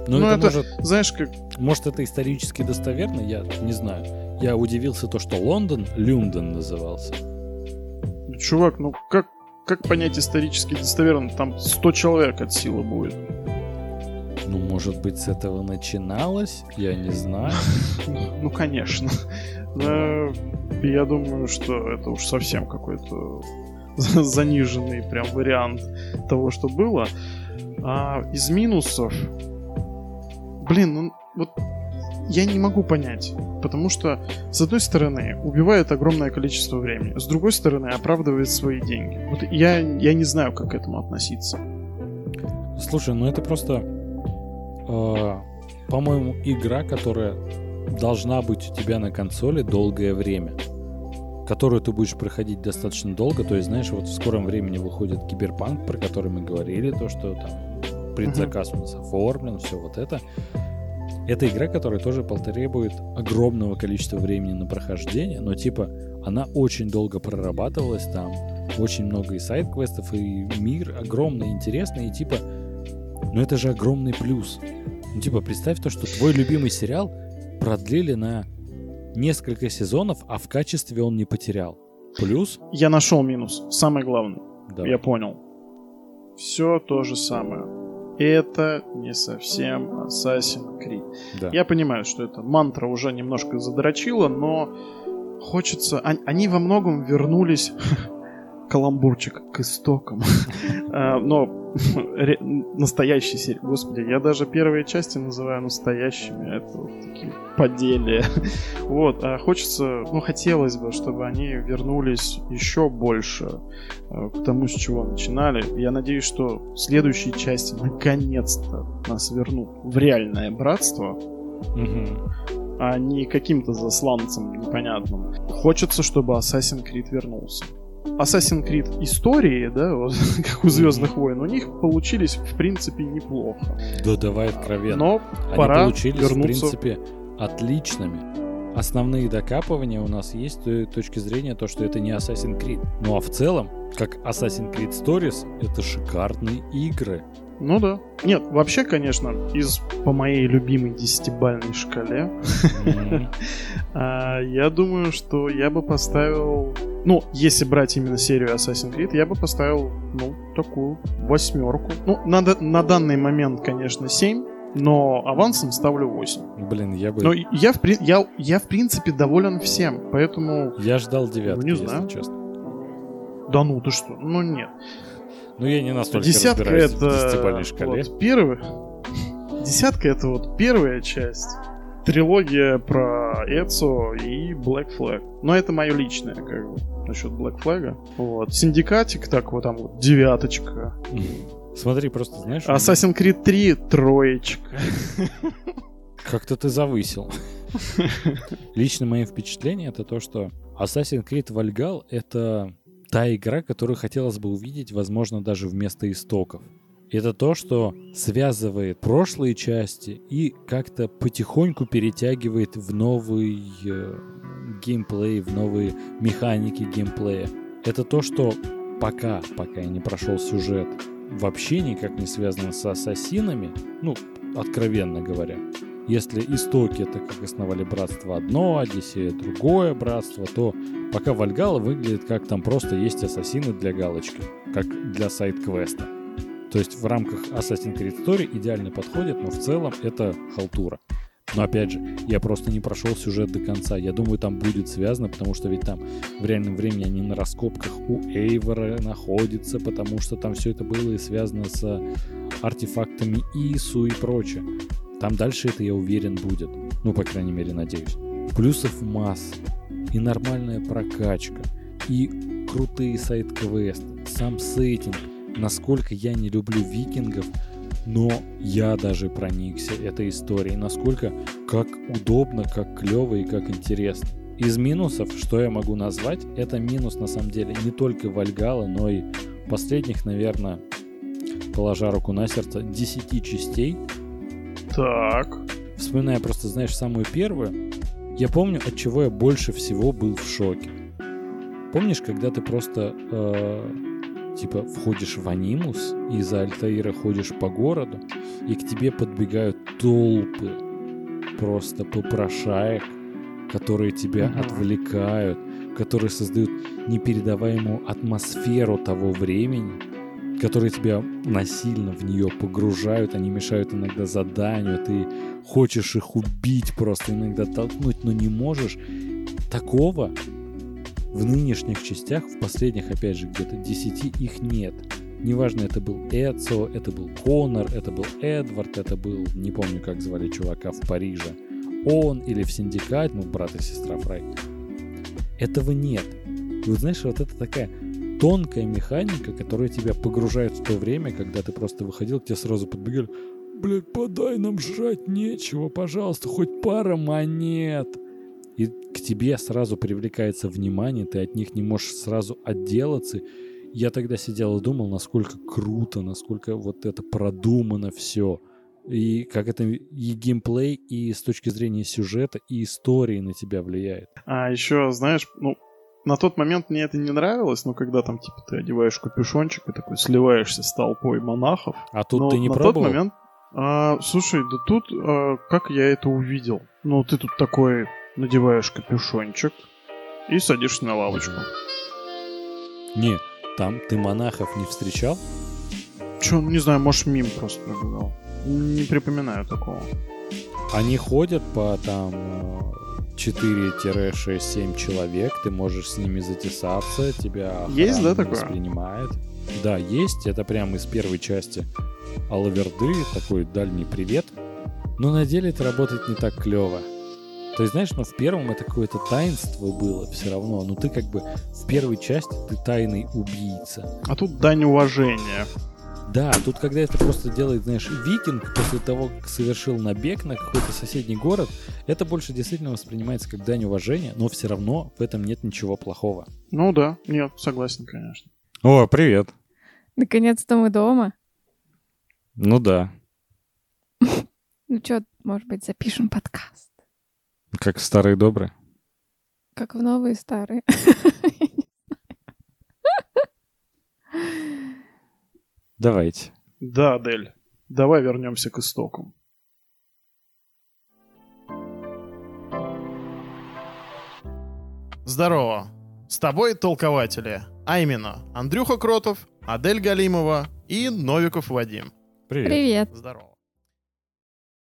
Но Ну, это, это- может, Знаешь, как... может это исторически достоверно, я не знаю. Я удивился то, что Лондон Люндон назывался. Чувак, ну как, как понять исторически достоверно? Там 100 человек от силы будет. Ну, может быть, с этого начиналось, я не знаю. Ну, конечно. Но я думаю, что это уж совсем какой-то заниженный прям вариант того, что было. А из минусов... Блин, ну вот я не могу понять. Потому что, с одной стороны, убивает огромное количество времени. С другой стороны, оправдывает свои деньги. Вот я, я не знаю, как к этому относиться. Слушай, ну это просто, э, по-моему, игра, которая должна быть у тебя на консоли долгое время, которую ты будешь проходить достаточно долго. То есть, знаешь, вот в скором времени выходит Киберпанк, про который мы говорили, то, что там предзаказ у нас оформлен, все вот это. Это игра, которая тоже потребует огромного количества времени на прохождение, но типа она очень долго прорабатывалась там, очень много и сайт-квестов, и мир огромный, интересный, и типа, ну это же огромный плюс. Ну типа, представь то, что твой любимый сериал продлили на несколько сезонов, а в качестве он не потерял. Плюс, Я нашел минус. Самое главное. да. Я понял. Все то же самое. Это не совсем Assassin's Creed. да. Я понимаю, что эта мантра уже немножко задрочила, но хочется... он- Они во многом вернулись... Каламбурчик к истокам. А, Но настоящий серии... Господи, я даже первые части называю настоящими. Это вот такие поделия. Вот, а хочется... Ну, хотелось бы, чтобы они вернулись еще больше э, к тому, с чего начинали. Я надеюсь, что следующие части наконец-то нас вернут в реальное братство, а не каким-то засланцем непонятным. Хочется, чтобы Assassin's Creed вернулся. Assassin's Creed истории, да, вот, как у Звездных войн, у них получились, в принципе, неплохо. Да давай откровенно. Но Они пора получились, вернуться. в принципе, отличными. Основные докапывания у нас есть с той точки зрения, то, что это не Assassin's Creed. Ну а в целом, как Assassin's Creed Stories, это шикарные игры. Ну да. Нет, вообще, конечно, из по моей любимой десятибальной шкале, а, я думаю, что я бы поставил... Ну, если брать именно серию Assassin's Creed, я бы поставил, ну, такую восьмерку. Ну, на, да- на данный момент, конечно, 7, но авансом ставлю 8. Блин, я бы... Но я в, при- я, я, в принципе, доволен всем, поэтому... Я ждал девятки, Ну, не если знаю. честно. Да ну, ты что? Ну, нет. Ну, я не настолько Десятка разбираюсь это... в вот первый... Десятка это вот первая часть. Трилогия про Эцио и Black Flag. Но это мое личное, как бы, насчет Black Flag. Вот. Синдикатик, так вот там вот девяточка. Смотри, просто знаешь, Assassin's Creed 3 троечка. как-то ты завысил. Лично мои впечатления это то, что Assassin's Creed Valhalla это та игра, которую хотелось бы увидеть, возможно, даже вместо истоков. Это то, что связывает прошлые части и как-то потихоньку перетягивает в новый э, геймплей, в новые механики геймплея. Это то, что пока, пока я не прошел сюжет, вообще никак не связано с ассасинами, ну, откровенно говоря. Если истоки это как основали братство одно, Одиссея другое братство, то пока Вальгала выглядит как там просто есть ассасины для галочки, как для сайт-квеста. То есть в рамках Assassin's Creed Story идеально подходит, но в целом это халтура. Но опять же, я просто не прошел сюжет до конца. Я думаю, там будет связано, потому что ведь там в реальном времени они на раскопках у Эйвора находятся, потому что там все это было и связано с артефактами Ису и прочее. Там дальше это, я уверен, будет. Ну, по крайней мере, надеюсь. Плюсов масса. И нормальная прокачка. И крутые сайт-квесты. Сам сеттинг. Насколько я не люблю викингов, но я даже проникся этой историей. Насколько как удобно, как клево и как интересно. Из минусов, что я могу назвать, это минус на самом деле не только Вальгала, но и последних, наверное, положа руку на сердце, 10 частей. Так. Вспоминая просто, знаешь, самую первую, я помню, от чего я больше всего был в шоке. Помнишь, когда ты просто э, типа входишь в анимус и за Альтаира ходишь по городу, и к тебе подбегают толпы просто попрошаек, которые тебя Мгм. отвлекают, которые создают непередаваемую атмосферу того времени, которые тебя насильно в нее погружают, они мешают иногда заданию, ты хочешь их убить, просто иногда толкнуть, но не можешь. Такого в нынешних частях, в последних, опять же, где-то 10 их нет. Неважно, это был Эцио, это был Конор, это был Эдвард, это был, не помню, как звали чувака в Париже, он или в Синдикат, ну, брат и сестра Фрай. Этого нет. И вот знаешь, вот это такая тонкая механика, которая тебя погружает в то время, когда ты просто выходил, к тебе сразу подбегали, блядь, подай нам жрать нечего, пожалуйста, хоть пара монет. И к тебе сразу привлекается внимание, ты от них не можешь сразу отделаться. Я тогда сидел и думал, насколько круто, насколько вот это продумано все. И как это и геймплей, и с точки зрения сюжета, и истории на тебя влияет. А еще, знаешь, ну, на тот момент мне это не нравилось, но когда там, типа, ты одеваешь капюшончик и такой сливаешься с толпой монахов. А тут но ты не на пробовал? тот момент... а, слушай, да тут а, как я это увидел? Ну, ты тут такой надеваешь капюшончик и садишься на лавочку. Не, там ты монахов не встречал? Че, не знаю, может, мим просто пробегал. Не припоминаю такого. Они ходят по там э, 4-6-7 человек, ты можешь с ними затесаться, тебя Есть, да, такое? воспринимает. Да, есть, это прямо из первой части Алаверды, такой дальний привет. Но на деле это работает не так клево. То есть, знаешь, ну в первом это какое-то таинство было все равно, но ты как бы в первой части ты тайный убийца. А тут дань уважения. Да, тут когда это просто делает, знаешь, викинг после того, как совершил набег на какой-то соседний город, это больше действительно воспринимается как дань уважения, но все равно в этом нет ничего плохого. Ну да, нет, согласен, конечно. О, привет. Наконец-то мы дома. Ну да, Ну что, может быть, запишем подкаст? как старый добрый. Как в новые старые. Давайте. Да, Адель, давай вернемся к истокам. Здорово! С тобой толкователи, а именно Андрюха Кротов, Адель Галимова и Новиков Вадим. Привет. Привет. Здорово.